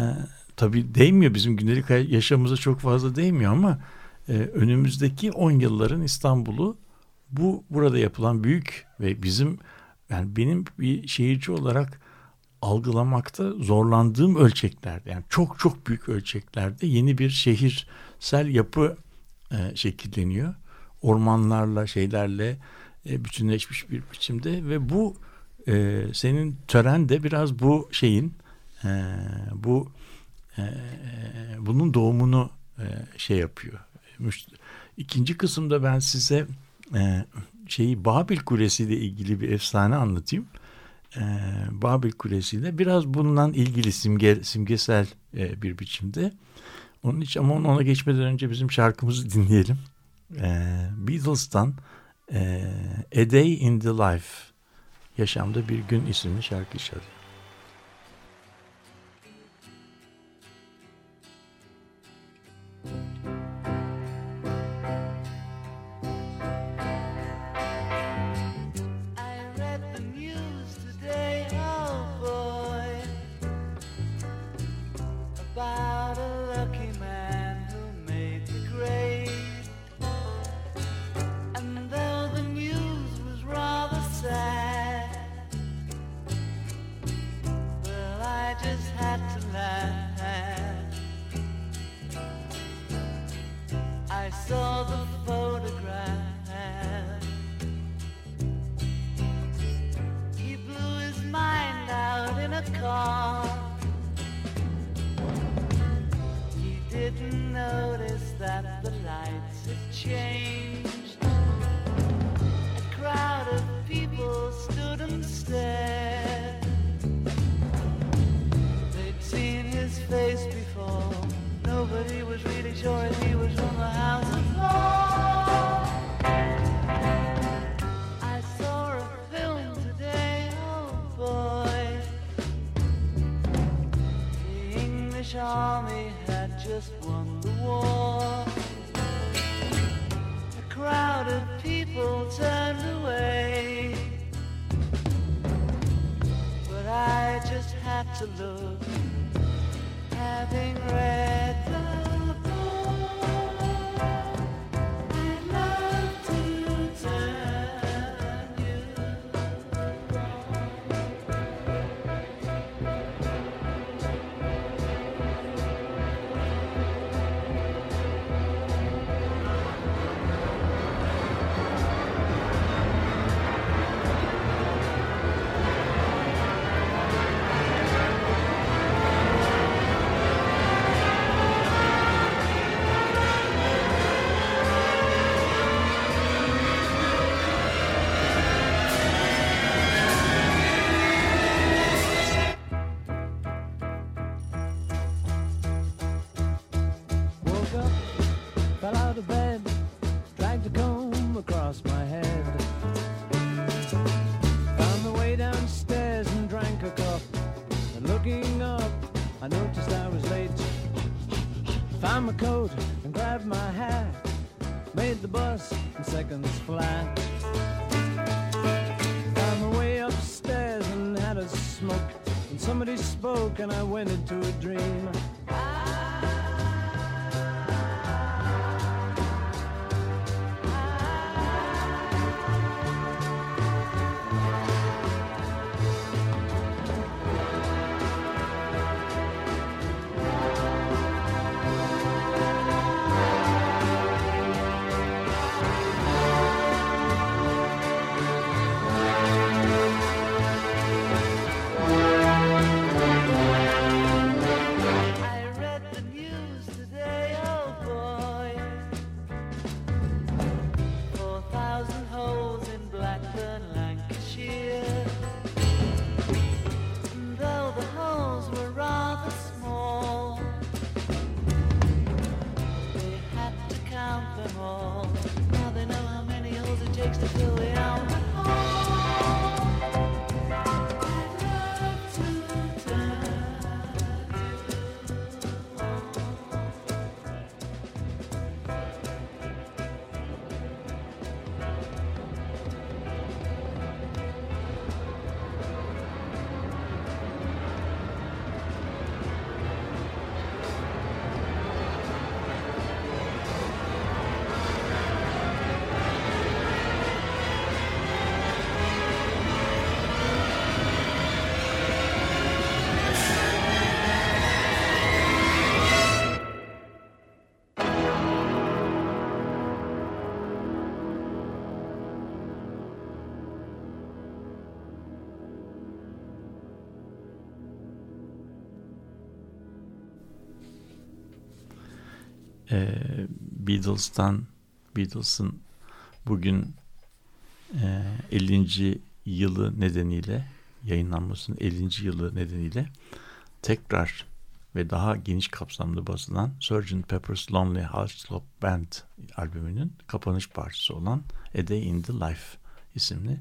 tabii değmiyor bizim gündelik yaşamımıza çok fazla değmiyor ama e, önümüzdeki 10 yılların İstanbul'u bu burada yapılan büyük ve bizim yani benim bir şehirci olarak algılamakta zorlandığım ölçeklerde yani çok çok büyük ölçeklerde yeni bir şehirsel yapı e, şekilleniyor. Ormanlarla şeylerle e, bütünleşmiş bir biçimde ve bu e, senin tören de biraz bu şeyin e, bu e, bunun doğumunu e, şey yapıyor. İkinci kısımda ben size e, şeyi Babil Kulesi ile ilgili bir efsane anlatayım. E, Babil Kulesi ile biraz bundan ilgili simge, simgesel e, bir biçimde. Onun için ama ona geçmeden önce bizim şarkımızı dinleyelim. E, Beatles'tan e, A Day in the Life Yaşamda Bir Gün isimli şarkı çalıyor. Changed. A crowd of people stood and stared. They'd seen his face before. Nobody was really sure he was from the House. I saw a film today, oh boy. The English army had just won the war. to love. Having read. Spoke and I went into a dream. Beatles'tan Beatles'ın bugün e, 50. yılı nedeniyle yayınlanmasının 50. yılı nedeniyle tekrar ve daha geniş kapsamlı basılan Sgt. Pepper's Lonely Hearts Club Band albümünün kapanış parçası olan A Day in the Life isimli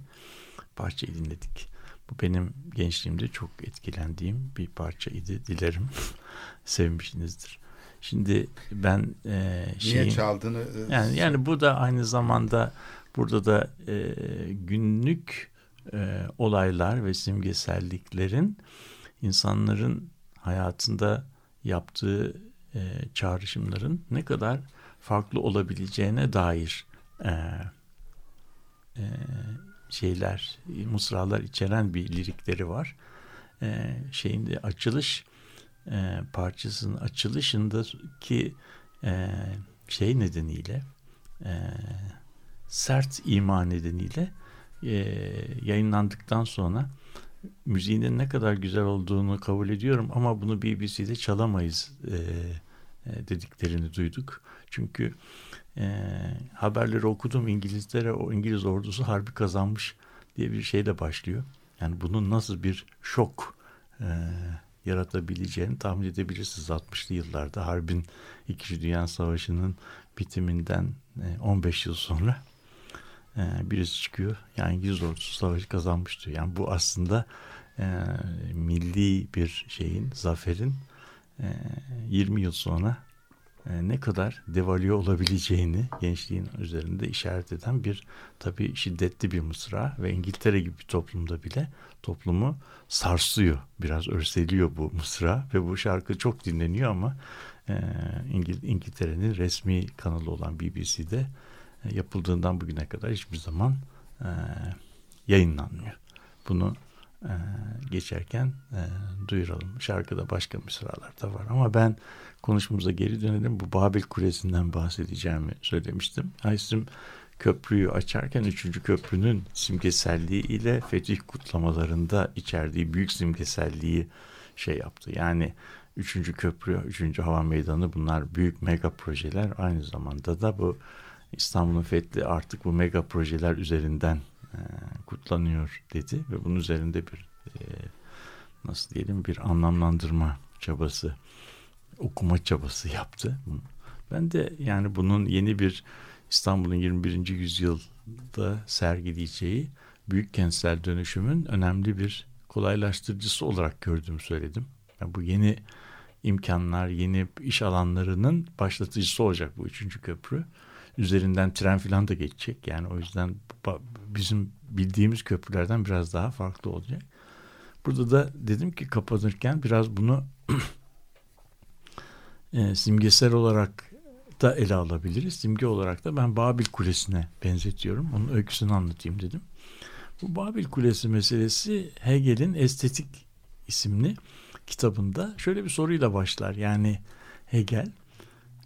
parçayı dinledik. Bu benim gençliğimde çok etkilendiğim bir parçaydı. Dilerim sevmişsinizdir. Şimdi ben e, şeyin, Niye çaldığını e, yani yani bu da aynı zamanda burada da e, günlük e, olaylar ve simgeselliklerin insanların hayatında yaptığı e, çağrışımların ne kadar farklı olabileceğine dair e, e, şeyler, mısralar içeren bir lirikleri var. E, şeyinde açılış e, parçasının açılışındaki e, şey nedeniyle e, sert ima nedeniyle e, yayınlandıktan sonra müziğinin ne kadar güzel olduğunu kabul ediyorum ama bunu BBC'de çalamayız e, e, dediklerini duyduk. Çünkü e, haberleri okudum İngilizlere o İngiliz ordusu harbi kazanmış diye bir şeyle başlıyor. Yani bunun nasıl bir şok e, yaratabileceğini tahmin edebilirsiniz 60'lı yıllarda harbin 2. Dünya Savaşı'nın bitiminden e, 15 yıl sonra e, birisi çıkıyor. Yani İngiliz ordusu savaşı kazanmıştı. Yani bu aslında e, milli bir şeyin, zaferin e, 20 yıl sonra e, ne kadar devalüe olabileceğini gençliğin üzerinde işaret eden bir tabii şiddetli bir mısra ve İngiltere gibi bir toplumda bile toplumu sarsıyor. Biraz örseliyor bu mısra ve bu şarkı çok dinleniyor ama e, İngil İngiltere'nin resmi kanalı olan BBC'de e, yapıldığından bugüne kadar hiçbir zaman e, yayınlanmıyor. Bunu e, geçerken e, duyuralım. Şarkıda başka mısralar da var ama ben konuşmamıza geri dönelim. Bu Babil Kulesi'nden bahsedeceğimi söylemiştim. Aysim köprüyü açarken üçüncü köprünün simgeselliği ile fetih kutlamalarında içerdiği büyük simgeselliği şey yaptı. Yani üçüncü köprü, üçüncü hava meydanı bunlar büyük mega projeler. Aynı zamanda da bu İstanbul'un fethi artık bu mega projeler üzerinden e, kutlanıyor dedi ve bunun üzerinde bir e, nasıl diyelim bir anlamlandırma çabası okuma çabası yaptı. Ben de yani bunun yeni bir İstanbul'un 21. yüzyılda sergileyeceği büyük kentsel dönüşümün önemli bir kolaylaştırıcısı olarak gördüğümü söyledim. Yani bu yeni imkanlar, yeni iş alanlarının başlatıcısı olacak bu üçüncü köprü. Üzerinden tren falan da geçecek. Yani o yüzden bizim bildiğimiz köprülerden biraz daha farklı olacak. Burada da dedim ki kapanırken biraz bunu e, simgesel olarak da ele alabiliriz. Simge olarak da ben Babil Kulesi'ne benzetiyorum. Onun öyküsünü anlatayım dedim. Bu Babil Kulesi meselesi Hegel'in Estetik isimli kitabında şöyle bir soruyla başlar. Yani Hegel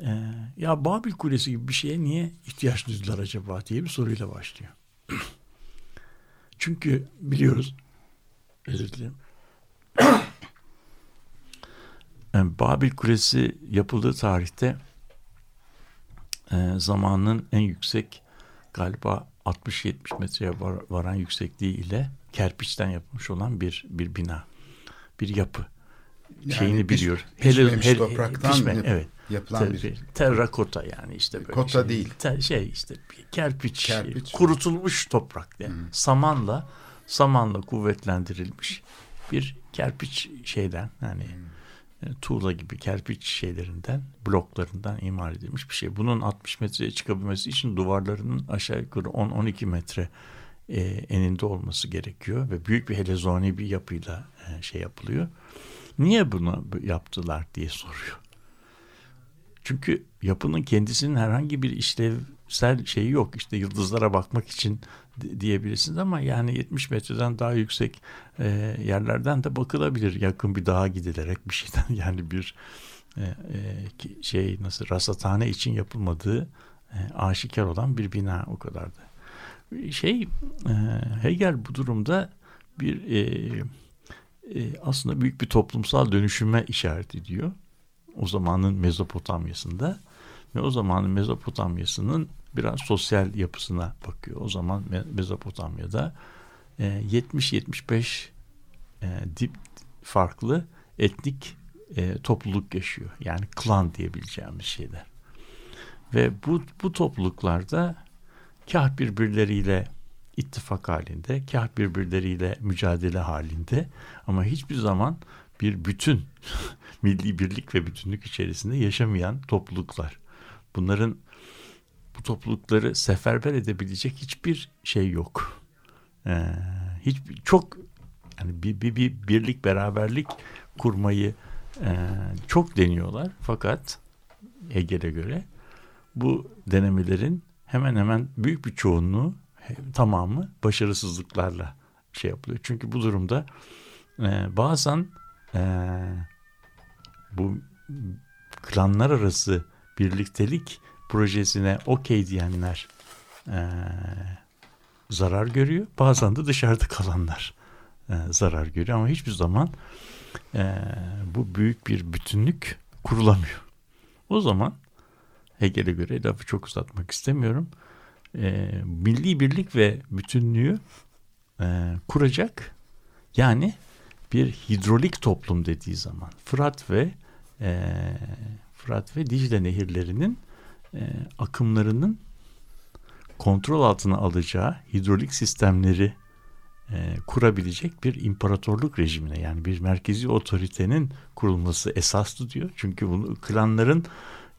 e, ya Babil Kulesi gibi bir şeye niye ihtiyaç duydular acaba diye bir soruyla başlıyor. Çünkü biliyoruz özür dilerim. Yani Babil Kulesi yapıldığı tarihte e, zamanın en yüksek galiba 60-70 metreye var, varan yüksekliği ile kerpiçten yapılmış olan bir bir bina, bir yapı. Yani Şeyini piş, biliyor. Pişmemiş Hele- topraktan pişme, evet. Yapılan bir Ter- terrakota yani işte böyle Kota şey. değil. Te- şey işte bir kerpiç, Kerpiç. kurutulmuş toprak yani. Samanla samanla kuvvetlendirilmiş bir kerpiç şeyden yani e, tuğla gibi kerpiç şeylerinden bloklarından imar edilmiş bir şey. Bunun 60 metreye çıkabilmesi için duvarlarının aşağı yukarı 10-12 metre e, eninde olması gerekiyor ve büyük bir helezoni bir yapıyla e, şey yapılıyor. Niye bunu yaptılar diye soruyor. Çünkü yapının kendisinin herhangi bir işlevsel şeyi yok. İşte yıldızlara bakmak için di- diyebilirsiniz ama yani 70 metreden daha yüksek e, yerlerden de bakılabilir. Yakın bir dağa gidilerek bir şeyden yani bir e, e, şey nasıl rasathane için yapılmadığı e, aşikar olan bir bina o kadardı. Şey e, Hegel bu durumda bir e, e, aslında büyük bir toplumsal dönüşüme işaret ediyor. O zamanın Mezopotamya'sında ve o zamanın Mezopotamya'sının biraz sosyal yapısına bakıyor. O zaman Me- Mezopotamya'da e, 70-75 e, dip farklı etnik e, topluluk yaşıyor. Yani klan diyebileceğimiz şeyler. Ve bu, bu topluluklarda kah birbirleriyle ittifak halinde, kah birbirleriyle mücadele halinde ama hiçbir zaman bir bütün milli birlik ve bütünlük içerisinde yaşamayan topluluklar. Bunların bu toplulukları seferber edebilecek hiçbir şey yok. Ee, hiç çok yani bir, bir, bir birlik beraberlik kurmayı e, çok deniyorlar fakat Hegel'e göre bu denemelerin hemen hemen büyük bir çoğunluğu tamamı başarısızlıklarla şey yapılıyor. Çünkü bu durumda e, bazen e, bu klanlar arası birliktelik projesine okey diyenler e, zarar görüyor. Bazen de dışarıda kalanlar e, zarar görüyor ama hiçbir zaman e, bu büyük bir bütünlük kurulamıyor. O zaman Hegel'e göre lafı çok uzatmak istemiyorum. E, milli birlik ve bütünlüğü e, kuracak yani bir hidrolik toplum dediği zaman Fırat ve e, Fırat ve Dicle nehirlerinin e, akımlarının kontrol altına alacağı hidrolik sistemleri e, kurabilecek bir imparatorluk rejimine yani bir merkezi otoritenin kurulması esaslı diyor. Çünkü bunu klanların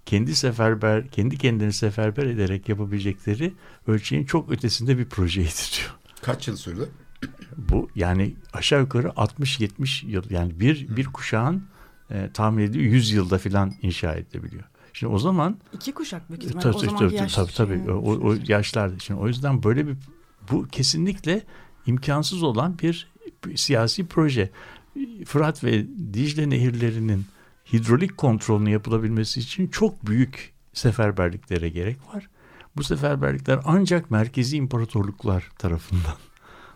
kendi seferber, kendi kendini seferber ederek yapabilecekleri ölçeğin çok ötesinde bir projeydi diyor. Kaç yıl sürdü? Bu yani aşağı yukarı 60-70 yıl yani bir bir kuşağın e, tahmin ediyor 100 yılda filan inşa edilebiliyor. Şimdi o zaman İki kuşak büyük e, ihtimalle. tabii, o tabii, zaman tabii, yaş tabii, tabii. şeyini O, o yaşlarda. Şimdi o yüzden böyle bir bu kesinlikle imkansız olan bir, bir siyasi proje. Fırat ve Dicle nehirlerinin hidrolik kontrolünü yapılabilmesi için çok büyük seferberliklere gerek var. Bu seferberlikler ancak merkezi imparatorluklar tarafından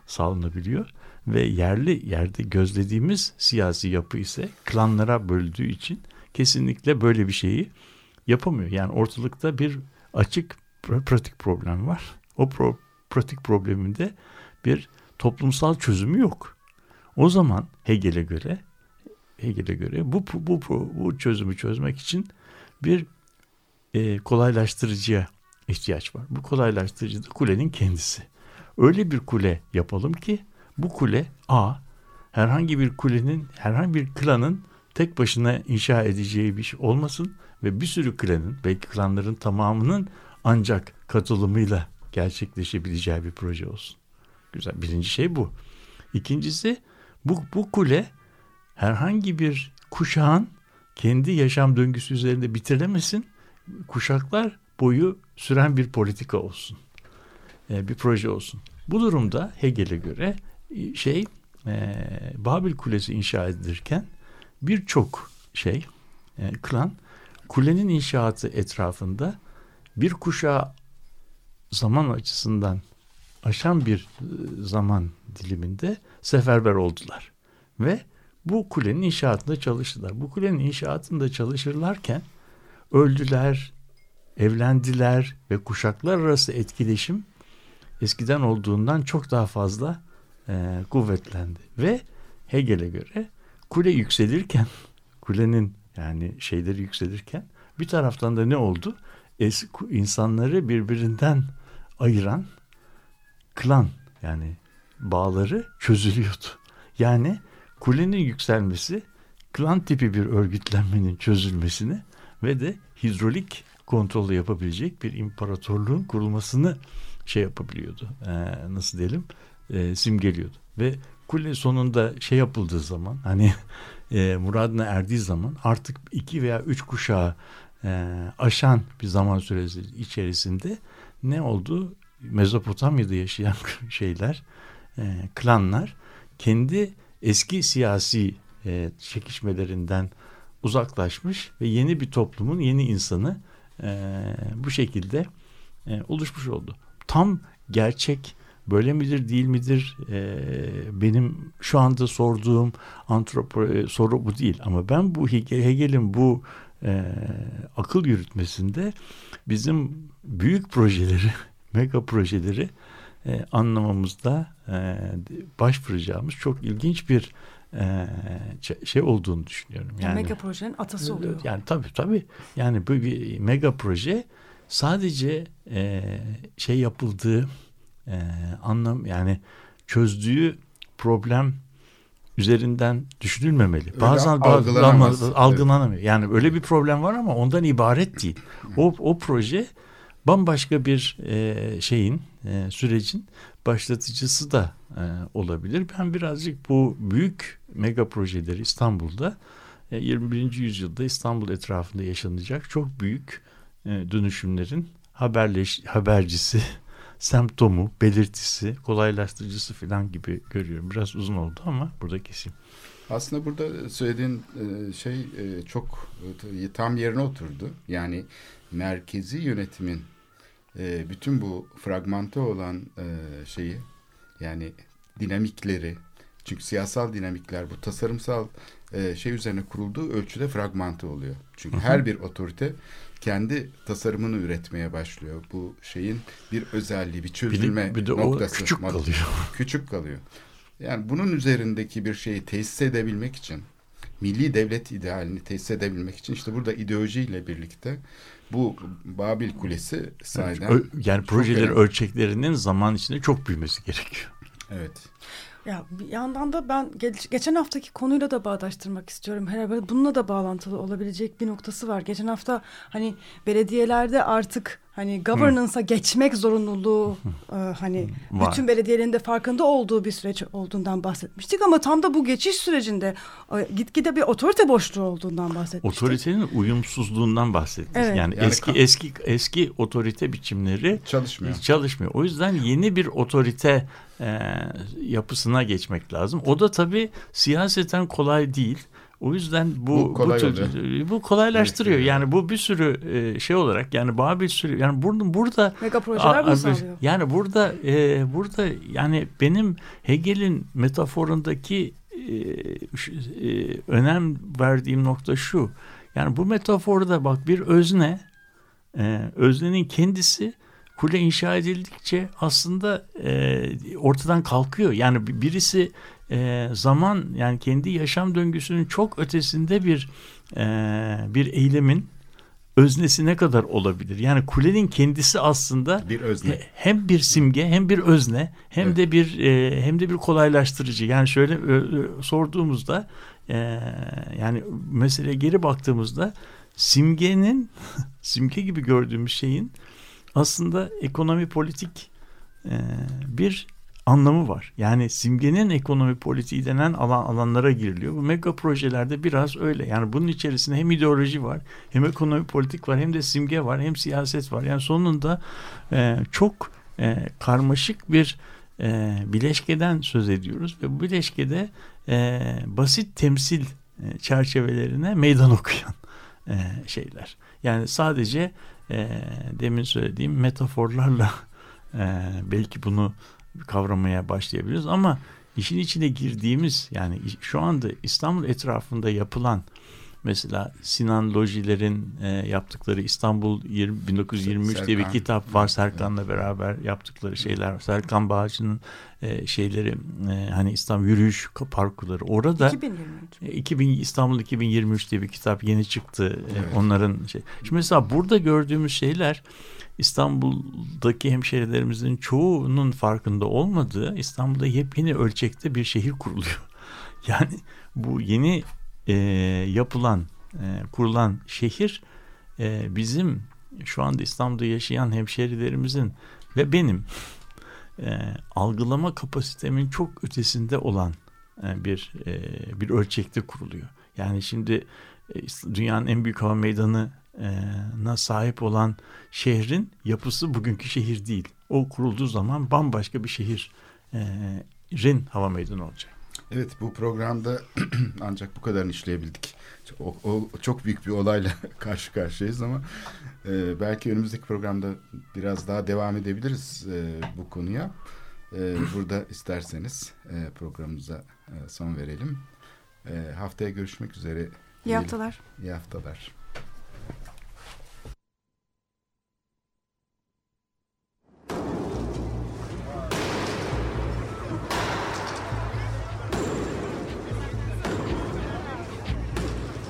sağlanabiliyor ve yerli yerde gözlediğimiz siyasi yapı ise klanlara böldüğü için kesinlikle böyle bir şeyi yapamıyor. Yani ortalıkta bir açık pra- pratik problem var. O pro- pratik probleminde bir toplumsal çözümü yok. O zaman Hegel'e göre Hegel'e göre bu bu bu, bu çözümü çözmek için bir e, kolaylaştırıcıya ihtiyaç var. Bu kolaylaştırıcı da kulenin kendisi. Öyle bir kule yapalım ki bu kule A herhangi bir kulenin herhangi bir klanın tek başına inşa edeceği bir şey olmasın ve bir sürü klanın belki klanların tamamının ancak katılımıyla gerçekleşebileceği bir proje olsun. Güzel. Birinci şey bu. İkincisi bu, bu kule herhangi bir kuşağın kendi yaşam döngüsü üzerinde bitirilemesin. Kuşaklar boyu süren bir politika olsun. Ee, bir proje olsun. Bu durumda Hegel'e göre e, şey e, Babil Kulesi inşa edilirken birçok şey e, klan kulenin inşaatı etrafında bir kuşağı zaman açısından aşan bir e, zaman diliminde seferber oldular. Ve bu kulenin inşaatında çalıştılar. Bu kulenin inşaatında çalışırlarken öldüler, evlendiler ve kuşaklar arası etkileşim eskiden olduğundan çok daha fazla e, kuvvetlendi. Ve Hegel'e göre kule yükselirken, kulenin yani şeyleri yükselirken bir taraftan da ne oldu? Es, insanları birbirinden ayıran klan yani bağları çözülüyordu. Yani kulenin yükselmesi klan tipi bir örgütlenmenin çözülmesini ve de hidrolik kontrolü yapabilecek bir imparatorluğun kurulmasını şey yapabiliyordu. Ee, nasıl diyelim? Ee, simgeliyordu. Ve kule sonunda şey yapıldığı zaman hani e, muradına erdiği zaman artık iki veya üç kuşağı e, aşan bir zaman süresi içerisinde ne oldu? Mezopotamya'da yaşayan şeyler, e, klanlar kendi eski siyasi e, çekişmelerinden uzaklaşmış ve yeni bir toplumun yeni insanı e, bu şekilde e, oluşmuş oldu. Tam gerçek böyle midir değil midir e, benim şu anda sorduğum antropo e, soru bu değil ama ben bu Hege- Hegel'in bu e, akıl yürütmesinde bizim büyük projeleri, mega projeleri e, anlamamızda e, başvuracağımız çok ilginç bir e, şey olduğunu düşünüyorum. Yani, mega projenin atası oluyor. Yani tabii tabii. Yani bu bir mega proje sadece e, şey yapıldığı e, anlam yani çözdüğü problem üzerinden düşünülmemeli. Öyle Bazen algılanamaz. algılanamıyor. Yani öyle bir problem var ama ondan ibaret değil. O o proje bambaşka bir e, şeyin e, sürecin başlatıcısı da e, olabilir. Ben birazcık bu büyük mega projeleri İstanbul'da e, 21. yüzyılda İstanbul etrafında yaşanacak çok büyük dönüşümlerin haberleş habercisi, semptomu, belirtisi, kolaylaştırıcısı falan gibi görüyorum. Biraz uzun oldu ama burada keseyim. Aslında burada söylediğin e, şey e, çok e, tam yerine oturdu. Yani merkezi yönetimin e, bütün bu fragmante olan e, şeyi yani dinamikleri çünkü siyasal dinamikler bu tasarımsal e, şey üzerine kurulduğu ölçüde fragmante oluyor. Çünkü her bir otorite kendi tasarımını üretmeye başlıyor. Bu şeyin bir özelliği, bir çözülme bir de, bir de noktası. o küçük kalıyor. Küçük kalıyor. Yani bunun üzerindeki bir şeyi tesis edebilmek için, milli devlet idealini tesis edebilmek için işte burada ideolojiyle birlikte bu Babil Kulesi sahiden Ö- yani projelerin önemli. ölçeklerinin zaman içinde çok büyümesi gerekiyor. Evet. Ya bir yandan da ben geç- geçen haftaki konuyla da bağdaştırmak istiyorum. Herhalde bununla da bağlantılı olabilecek bir noktası var. Geçen hafta hani belediyelerde artık hani governance'a geçmek zorunluluğu e, hani Var. bütün belediyelerin de farkında olduğu bir süreç olduğundan bahsetmiştik ama tam da bu geçiş sürecinde e, gitgide bir otorite boşluğu olduğundan bahsetmiştik. Otoritenin uyumsuzluğundan bahsettiniz. Evet. Yani, Yani eski eski eski otorite biçimleri Çalışmıyor. çalışmıyor. O yüzden yeni bir otorite e, yapısına geçmek lazım. O da tabii siyaseten kolay değil. O yüzden bu Bu kolay tür- oluyor. bu kolaylaştırıyor. Evet, Yani bu bir sürü e, şey olarak yani Babil sürü yani burada burada Mega projeler sağlıyor. Yani burada e, burada yani benim Hegel'in metaforundaki e, şu- e, önem verdiğim nokta şu. Yani bu metaforda bak bir özne e, öznenin kendisi kule inşa edildikçe aslında e, ortadan kalkıyor. Yani bi- birisi e, zaman yani kendi yaşam döngüsünün çok ötesinde bir e, bir eylemin öznesi ne kadar olabilir? Yani kulenin kendisi aslında Bir özne. he- hem bir simge hem bir özne hem Evet. de bir e, hem de bir kolaylaştırıcı. Yani şöyle e, e, sorduğumuzda e, yani meseleye geri baktığımızda simgenin simge gibi gördüğümüz şeyin aslında ekonomi politik e, bir anlamı var. Yani simgenin ekonomi politiği denen alan, alanlara giriliyor. Bu mega projelerde biraz öyle. Yani bunun içerisinde hem ideoloji var, hem ekonomi politik var, hem de simge var, hem siyaset var. Yani sonunda e, çok e, karmaşık bir e, bileşkeden söz ediyoruz ve bu bileşkede e, basit temsil e, çerçevelerine meydan okuyan e, şeyler. Yani sadece e, demin söylediğim metaforlarla e, belki bunu kavramaya başlayabiliriz ama işin içine girdiğimiz yani şu anda İstanbul etrafında yapılan mesela Sinan Lojiler'in e, yaptıkları İstanbul 20, 1923 diye bir Serkan. kitap var Serkan'la beraber yaptıkları şeyler var. Serkan Bağcı'nın e, şeyleri e, hani İstanbul yürüyüş parkurları orada 2023. e, 2000 İstanbul 2023 diye bir kitap yeni çıktı. E, Evet. Onların şey. Şimdi mesela burada gördüğümüz şeyler İstanbul'daki hemşehrilerimizin çoğunun farkında olmadığı İstanbul'da yepyeni ölçekte bir şehir kuruluyor. Yani bu yeni e, yapılan, e, kurulan şehir e, bizim şu anda İstanbul'da yaşayan hemşehrilerimizin ve benim e, algılama kapasitemin çok ötesinde olan e, bir e, bir ölçekte kuruluyor. Yani şimdi e, dünyanın en büyük hava meydanına sahip olan şehrin yapısı bugünkü şehir değil. O kurulduğu zaman bambaşka bir şehrin hava meydanı olacak. Evet bu programda ancak bu kadarını işleyebildik. O, o çok büyük bir olayla karşı karşıyayız ama e, belki önümüzdeki programda biraz daha devam edebiliriz e, bu konuya. E, burada isterseniz e, programımıza e, son verelim. E, haftaya görüşmek üzere. İyi haftalar. İyi haftalar.